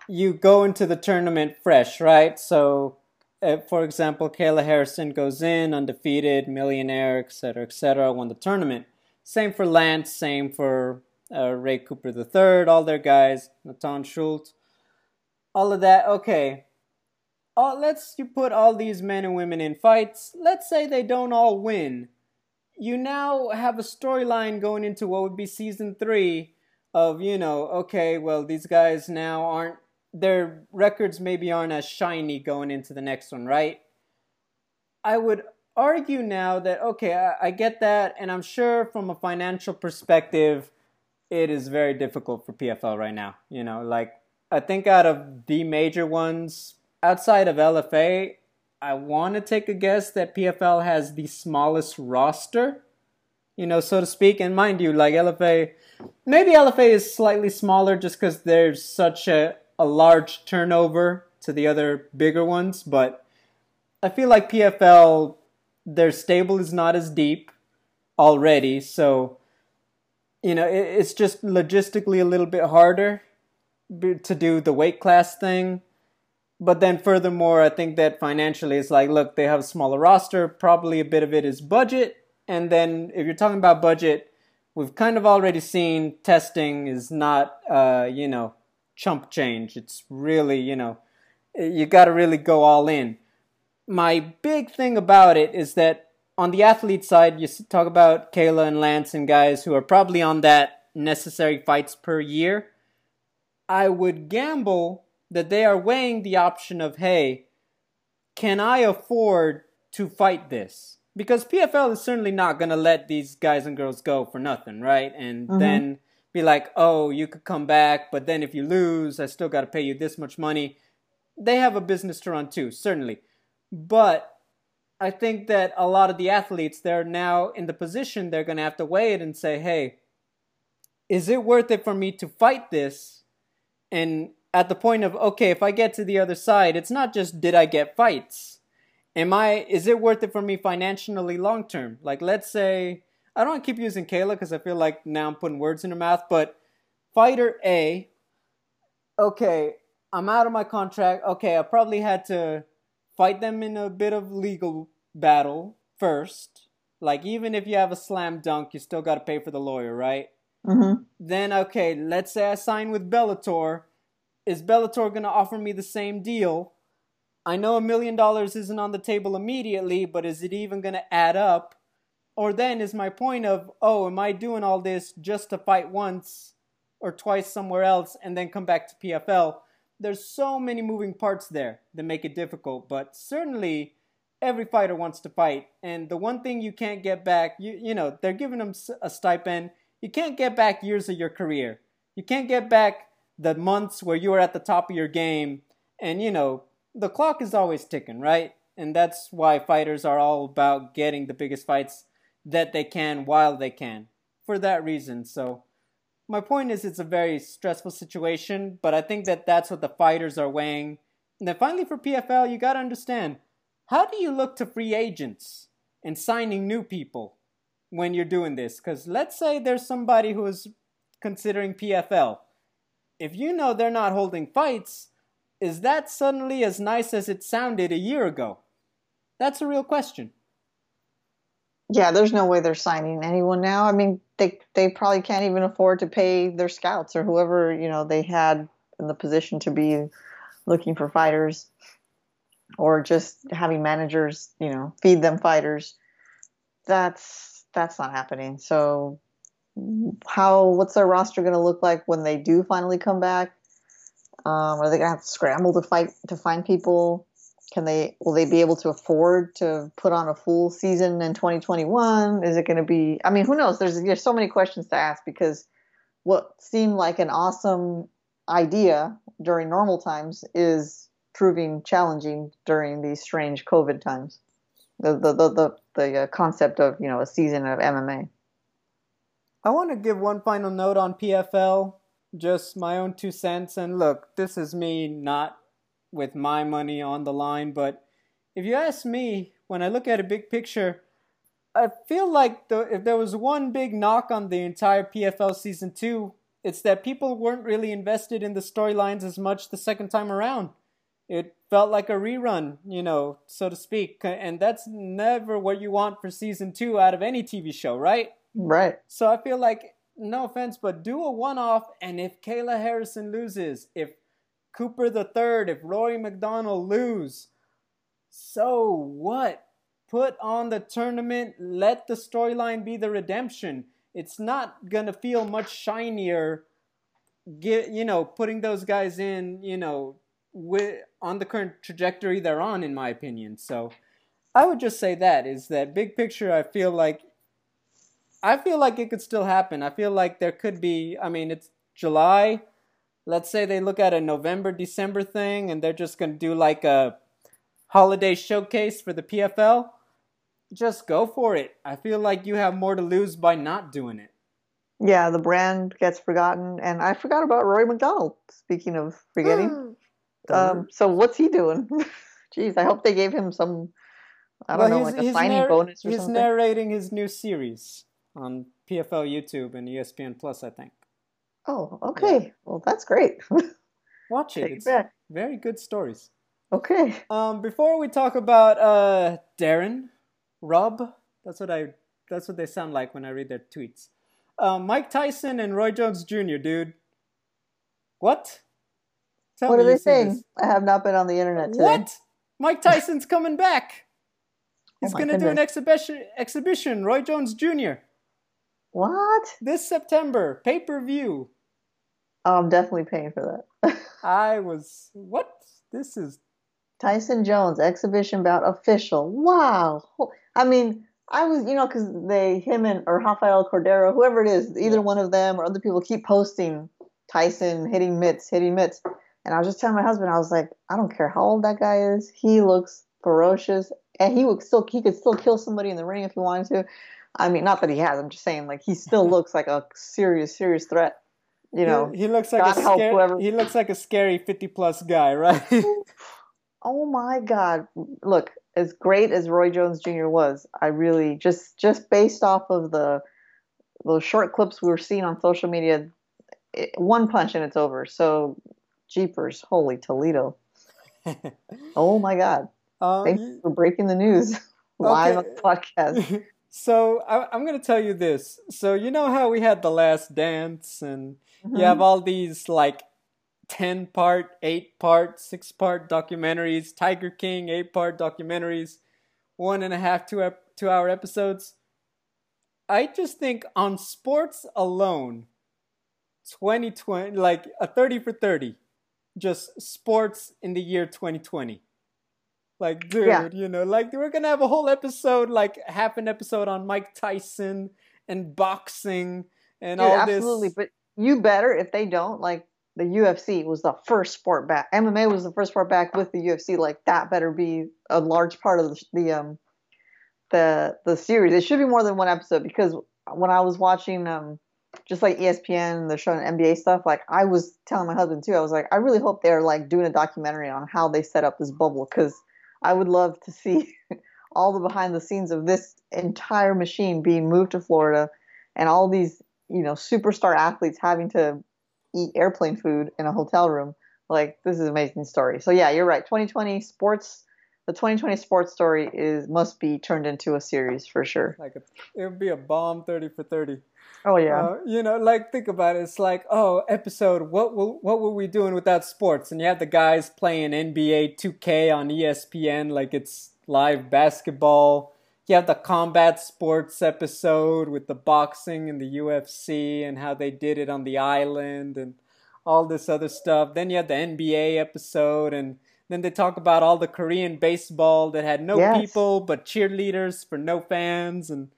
you go into the tournament fresh, right? So uh, for example, Kayla Harrison goes in undefeated, millionaire, etc., etc., won the tournament. Same for Lance, same for uh, Ray Cooper III, all their guys, Natan Schulte, all of that. Okay, uh, let's you put all these men and women in fights. Let's say they don't all win. You now have a storyline going into what would be season three of you know, okay, well these guys now aren't their records maybe aren't as shiny going into the next one, right? I would argue now that, okay, I, I, get that, and I'm sure from a financial perspective, it is very difficult for PFL right now. You know, like, I think out of the major ones, outside of LFA, I want to take a guess that PFL has the smallest roster, you know, so to speak. And mind you, like LFA, maybe LFA is slightly smaller just because there's such a a large turnover to the other bigger ones, but I feel like PFL their stable is not as deep already, so you know it, it's just logistically a little bit harder. to do the weight class thing. But then, furthermore, I think that financially, it's like, look, they have a smaller roster. Probably a bit of it is budget. And then, if you're talking about budget, we've kind of already seen testing is not, uh, you know, chump change. It's really, you know, you got to really go all in. My big thing about it is that on the athlete side, you talk about Kayla and Lance and guys who are probably on that necessary fights per year. I would gamble that they are weighing the option of, hey, can I afford to fight this? Because PFL is certainly not going to let these guys and girls go for nothing, right? And mm-hmm. then be like, oh, you could come back, but then if you lose, I still got to pay you this much money. They have a business to run too, certainly. But I think that a lot of the athletes, they're now in the position they're going to have to weigh it and say, hey, is it worth it for me to fight this and at the point of okay, if I get to the other side, it's not just did I get fights. Am I is it worth it for me financially long term? Like let's say I don't want to keep using Kayla because I feel like now I'm putting words in her mouth, but fighter A, okay, I'm out of my contract. Okay, I probably had to fight them in a bit of legal battle first. Like even if you have a slam dunk, you still got to pay for the lawyer, right? Mm-hmm. Then okay, let's say I sign with Bellator is Bellator going to offer me the same deal? I know a million dollars isn't on the table immediately, but is it even going to add up? Or then is my point of, oh, am I doing all this just to fight once or twice somewhere else and then come back to PFL? There's so many moving parts there that make it difficult, but certainly every fighter wants to fight. And the one thing you can't get back, you, you know, they're giving them a stipend. You can't get back years of your career. You can't get back the months where you were at the top of your game. And, you know, the clock is always ticking, right? And that's why fighters are all about getting the biggest fights that they can while they can. For that reason. So, my point is, it's a very stressful situation, but I think that that's what the fighters are weighing. And then finally, for PFL, you got to understand how do you look to free agents and signing new people when you're doing this? Because let's say there's somebody who is considering PFL if you know they're not holding fights, is that suddenly as nice as it sounded a year ago? That's a real question. Yeah, there's no way they're signing anyone now. I mean, they they probably can't even afford to pay their scouts or whoever, you know, they had in the position to be looking for fighters or just having managers, you know, feed them fighters. That's that's not happening. So how what's their roster going to look like when they do finally come back? Um, are they going to have to scramble to fight to find people? Can they will they be able to afford to put on a full season in 2021? Is it going to be? I mean, who knows? There's there's so many questions to ask because what seemed like an awesome idea during normal times is proving challenging during these strange COVID times. The the the the, the uh, concept of you know a season of MMA. I want to give one final note on PFL, just my own two cents. And look, this is me not with my money on the line, but if you ask me, when I look at a big picture, I feel like the, if there was one big knock on the entire PFL season two, it's that people weren't really invested in the storylines as much the second time around. It felt like a rerun, you know, so to speak. And that's never what you want for season two out of any TV show, right? Right. So I feel like, no offense, but do a one off, and if Kayla Harrison loses, if Cooper the third, if Rory MacDonald lose, so what? Put on the tournament, let the storyline be the redemption. It's not gonna feel much shinier get you know, putting those guys in, you know, with on the current trajectory they're on, in my opinion. So I would just say that is that big picture I feel like I feel like it could still happen. I feel like there could be. I mean, it's July. Let's say they look at a November December thing, and they're just gonna do like a holiday showcase for the PFL. Just go for it. I feel like you have more to lose by not doing it. Yeah, the brand gets forgotten, and I forgot about Rory MacDonald. Speaking of forgetting, um, so what's he doing? Jeez, I hope they gave him some. I don't well, know, like a signing narr- bonus or he's something. He's narrating his new series on PFL YouTube and ESPN Plus, I think. Oh, okay. Yeah. Well, that's great. Watch it. It's back. very good stories. Okay. Um, before we talk about uh Darren, Rob, that's what I that's what they sound like when I read their tweets. Um, Mike Tyson and Roy Jones Jr., dude. What? Tell what are they saying? I have not been on the internet today. What? Mike Tyson's coming back. He's oh going to do an exhibition. Exhibition. Roy Jones Jr. What? This September, pay per view. Oh, I'm definitely paying for that. I was. What? This is. Tyson Jones exhibition bout official. Wow. I mean, I was, you know, because they, him and or Rafael Cordeiro, whoever it is, either one of them or other people keep posting Tyson hitting mitts, hitting mitts. And I was just telling my husband, I was like, I don't care how old that guy is. He looks ferocious, and he would still he could still kill somebody in the ring if he wanted to. I mean, not that he has. I'm just saying, like he still looks like a serious, serious threat. You know, he, he looks like God a scary, he looks like a scary 50 plus guy, right? oh my God! Look, as great as Roy Jones Jr. was, I really just just based off of the those short clips we were seeing on social media, it, one punch and it's over. So, jeepers, holy Toledo! oh my God! Um, Thanks for breaking the news live okay. on the podcast. So I, am going to tell you this. So you know how we had the Last Dance, and mm-hmm. you have all these like 10 part, 8 part, 6 part documentaries, Tiger King, 8 part documentaries, one and a half, two, ep- two hour episodes. I just think on sports alone, 2020, like a 30 for 30, just sports in the year 2020. Like, dude, yeah. you know, like we're gonna have a whole episode, like half an episode on Mike Tyson and boxing and dude, all absolutely. this. Absolutely, but you better if they don't. Like the UFC was the first sport back. MMA was the first sport back with the UFC. Like that better be a large part of the, the um the the series. It should be more than one episode because when I was watching um just like ESPN, they're showing NBA stuff. Like I was telling my husband too, I was like, I really hope they're like doing a documentary on how they set up this bubble because I would love to see all the behind the scenes of this entire machine being moved to Florida and all these, you know, superstar athletes having to eat airplane food in a hotel room. Like this is an amazing story. So yeah, you're right. 2020 sports the 2020 sports story is must be turned into a series for sure. Like a, it would be a bomb 30 for 30. Oh yeah. Uh, you know, like think about it. It's like, oh, episode. What will what were we doing without sports? And you have the guys playing NBA 2K on ESPN, like it's live basketball. You have the combat sports episode with the boxing and the UFC and how they did it on the island and all this other stuff. Then you have the NBA episode and then they talk about all the Korean baseball that had no yes. people but cheerleaders for no fans and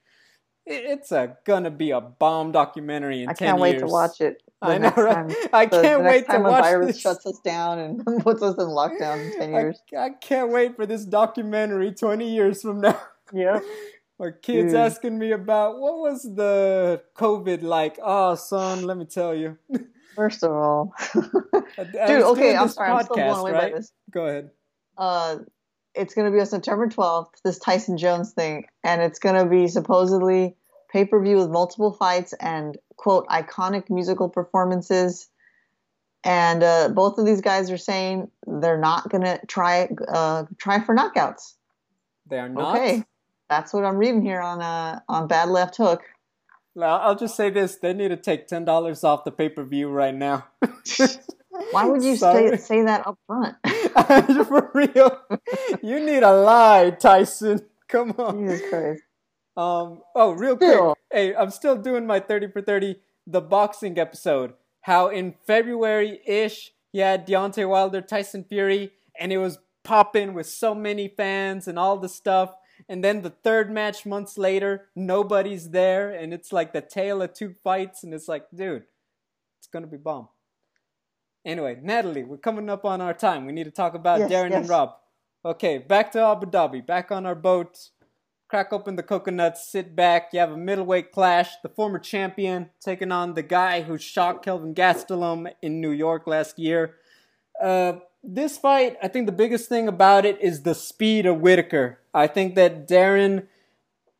it's a gonna be a bomb documentary in I 10 can't wait to watch it. I know, right? I can't the, wait to watch virus this. shuts us down and puts us in lockdown in 10 years. I, I can't wait for this documentary 20 years from now. Yeah. My kids Dude. asking me about what was the COVID like? Oh, son, let me tell you. First of all, dude. Okay, I'm sorry. Podcast, I'm still blown away right? by this. Go ahead. Uh, it's going to be on September 12th. This Tyson Jones thing, and it's going to be supposedly pay per view with multiple fights and quote iconic musical performances. And uh, both of these guys are saying they're not going to try uh, try for knockouts. They are not. Okay, that's what I'm reading here on uh, on Bad Left Hook. I'll just say this: they need to take ten dollars off the pay per view right now. Why would you say, say that up front? For real, you need a lie, Tyson. Come on. Jesus Christ. Um. Oh, real still. quick. Hey, I'm still doing my thirty for thirty, the boxing episode. How in February ish, he had Deontay Wilder, Tyson Fury, and it was popping with so many fans and all the stuff and then the third match months later, nobody's there, and it's like the tale of two fights, and it's like, dude, it's gonna be bomb. Anyway, Natalie, we're coming up on our time. We need to talk about yes, Darren yes. and Rob. Okay, back to Abu Dhabi, back on our boat. Crack open the coconuts, sit back. You have a middleweight clash. The former champion taking on the guy who shocked Kelvin Gastelum in New York last year. Uh, this fight, I think the biggest thing about it is the speed of Whittaker. I think that Darren,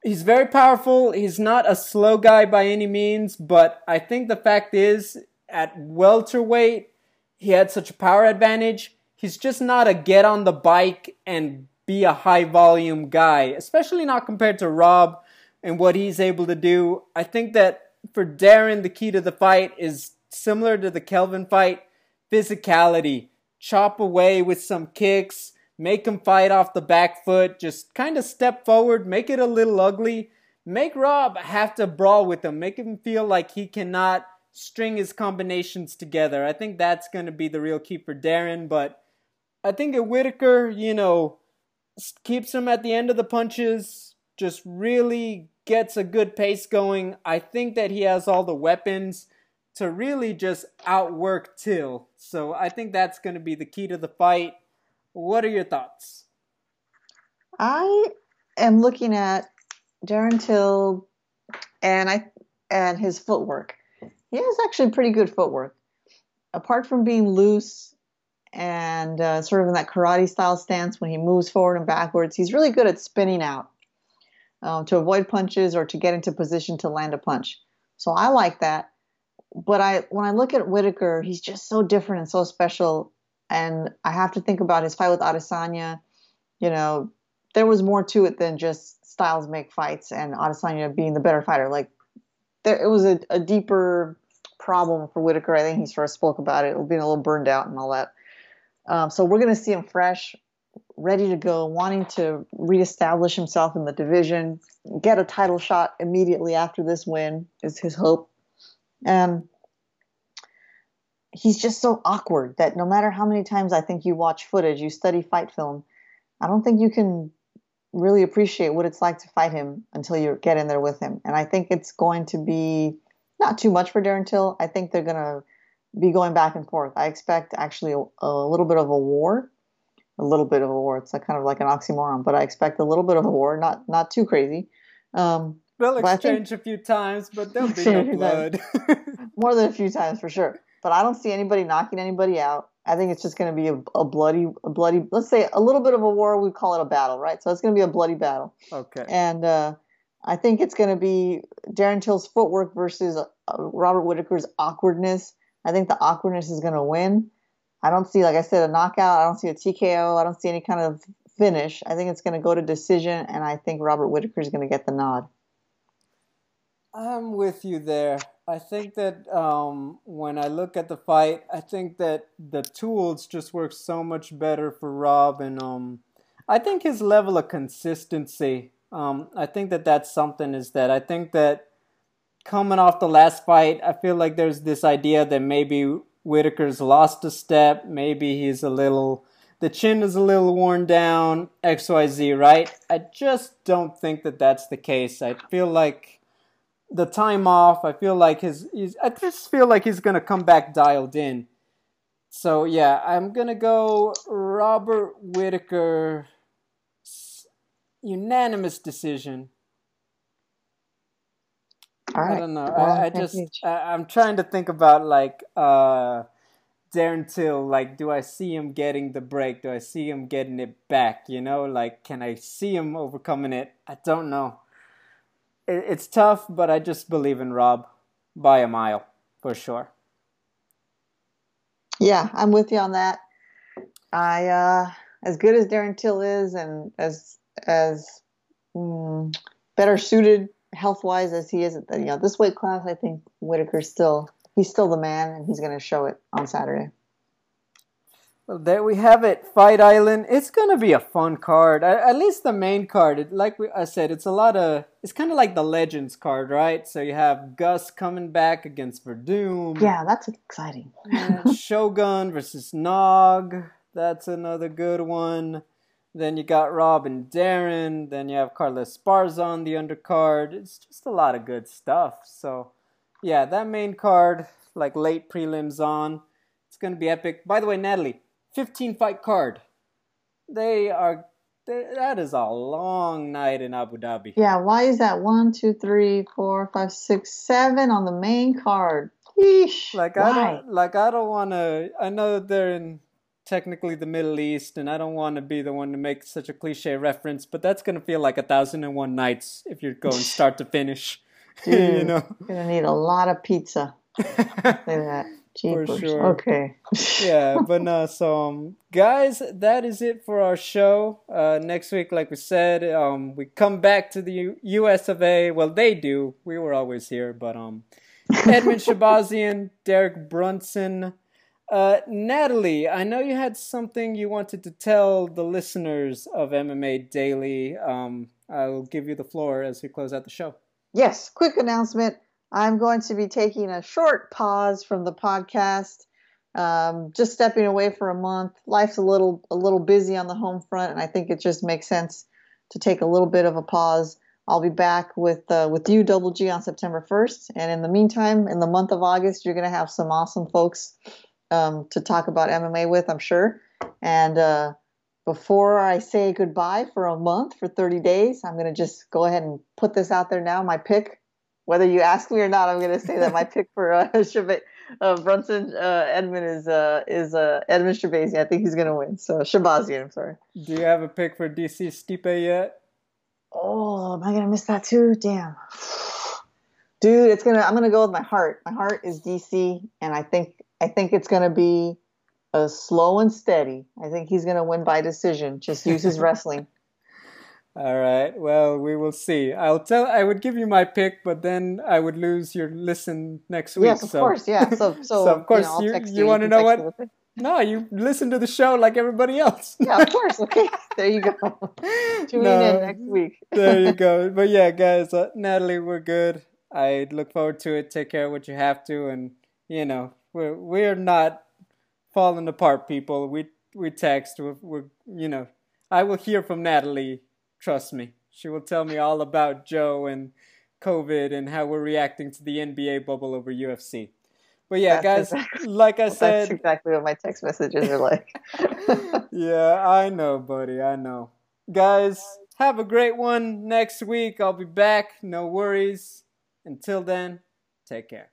he's very powerful. He's not a slow guy by any means, but I think the fact is, at welterweight, he had such a power advantage. He's just not a get on the bike and be a high volume guy, especially not compared to Rob and what he's able to do. I think that for Darren, the key to the fight is similar to the Kelvin fight physicality. Chop away with some kicks, make him fight off the back foot, just kind of step forward, make it a little ugly. Make Rob have to brawl with him, make him feel like he cannot string his combinations together. I think that's going to be the real key for Darren, but I think at Whittaker, you know, keeps him at the end of the punches, just really gets a good pace going. I think that he has all the weapons to really just outwork Till. So I think that's going to be the key to the fight. What are your thoughts? I am looking at Darren Till and I and his footwork. He has actually pretty good footwork. Apart from being loose and uh, sort of in that karate style stance when he moves forward and backwards, he's really good at spinning out um, to avoid punches or to get into position to land a punch. So I like that. But I, when I look at Whittaker, he's just so different and so special. And I have to think about his fight with Adesanya. You know, there was more to it than just styles make fights and Adesanya being the better fighter. Like, there, it was a, a deeper problem for Whittaker. I think he sort of spoke about it, being a little burned out and all that. Um, so we're going to see him fresh ready to go, wanting to reestablish himself in the division, get a title shot immediately after this win is his hope. And he's just so awkward that no matter how many times I think you watch footage, you study fight film, I don't think you can really appreciate what it's like to fight him until you get in there with him. And I think it's going to be not too much for Darren Till. I think they're going to be going back and forth. I expect actually a, a little bit of a war a little bit of a war. It's kind of like an oxymoron, but I expect a little bit of a war, not not too crazy. Um, They'll exchange think, a few times, but there'll be no blood. More than a few times for sure. But I don't see anybody knocking anybody out. I think it's just going to be a, a, bloody, a bloody. Let's say a little bit of a war. We call it a battle, right? So it's going to be a bloody battle. Okay. And uh, I think it's going to be Darren Till's footwork versus uh, Robert Whittaker's awkwardness. I think the awkwardness is going to win. I don't see, like I said, a knockout. I don't see a TKO. I don't see any kind of finish. I think it's going to go to decision, and I think Robert Whittaker is going to get the nod. I'm with you there. I think that um, when I look at the fight, I think that the tools just work so much better for Rob, and um, I think his level of consistency. Um, I think that that's something. Is that I think that coming off the last fight, I feel like there's this idea that maybe Whittaker's lost a step. Maybe he's a little, the chin is a little worn down, XYZ, right? I just don't think that that's the case. I feel like the time off, I feel like his, he's, I just feel like he's to come back dialed in. So yeah, I'm to go Robert Whittaker. unanimous decision. Right. I don't know. I, I, just I, am trying to think about like uh Darren Till. Like, do I see him getting the break? Do I see him getting it back? You know, like, can I see him overcoming it? I don't know. It, it's tough, but I just believe in Rob by a mile for sure. Yeah, I'm with you on that. I uh as good as Darren Till is, and as as mm, better suited health wise as he is at the, you know this weight class, I think Whittaker's still he's still the man, and he's going to show it on Saturday. Well, there we have it, Fight Island. It's going to be a fun card. At least the main card. It, like I said, it's a lot of. It's kind of like the Legends card, right? So you have Gus coming back against Werdum. Yeah, that's exciting. Shogun versus Nog. That's another good one. Then you got Rob and Darren. Then you have Carla Esparza on the undercard. It's just a lot of good stuff. So, yeah, that main card, like late prelims on, it's going to be epic. By the way, Natalie, 15 fight card. They are, that is a long night in Abu Dhabi. Yeah, why is that? One, two, three, four, five, six, seven on the main card. Yeesh. Like why? I don't, like I don't want to. I know they're in technically the Middle East, and I don't want to be the one to make such a cliche reference, but that's gonna feel like a thousand and one nights if you're going start to finish. Dude, you know, you're gonna need a lot of pizza. Say that. For sure. Okay. yeah, but no. So, um, guys, that is it for our show. Uh, next week, like we said, um, we come back to the U- U.S. of A. Well, they do. We were always here, but um, Edmen Shahbazyan, Derek Brunson. Uh, Natalie, I know you had something you wanted to tell the listeners of MMA Daily. Um, I'll give you the floor as we close out the show. Yes, quick announcement. I'm going to be taking a short pause from the podcast. Um, just stepping away for a month. Life's a little a little busy on the home front, and I think it just makes sense to take a little bit of a pause. I'll be back with uh, with you, Double G, on September 1st, and in the meantime, in the month of August, you're going to have some awesome folks um, to talk about MMA with, I'm sure. And uh, before I say goodbye for a month for 30 days, I'm going to just go ahead and put this out there now. My pick, whether you ask me or not, I'm going to say that my pick for uh, uh, Brunson uh, Edmen is uh, is uh, Edmen Shahbazyan. I think he's going to win. So Shahbazyan, I'm sorry. Do you have a pick for DC Stipe yet? Oh, am I going to miss that too? Damn. Dude, it's gonna. I'm gonna go with my heart. My heart is DC, and I think I think it's gonna be a slow and steady. I think he's gonna win by decision. Just use his wrestling. All right. Well, we will see. I'll tell. I would give you my pick, but then I would lose your listen next week. Yes, of so. course. Yeah. So, so, so of course, you, know, you, you, want to know what? No, you listen to the show like everybody else. yeah, of course. Okay, there you go. Tune no, in next week. there you go. But yeah, guys, uh, Natalie, we're good. I look forward to it. Take care of what you have to, and you know, we're we're not falling apart, people. We we text. We're, we're you know, I will hear from Natalie Trust me. She will tell me all about Joe and COVID and how we're reacting to the NBA bubble over UFC. But yeah, that's guys, exactly, like I said, that's exactly what my text messages are like. yeah, I know, buddy. I know. Guys, have a great one next week. I'll be back. No worries. Until then, take care.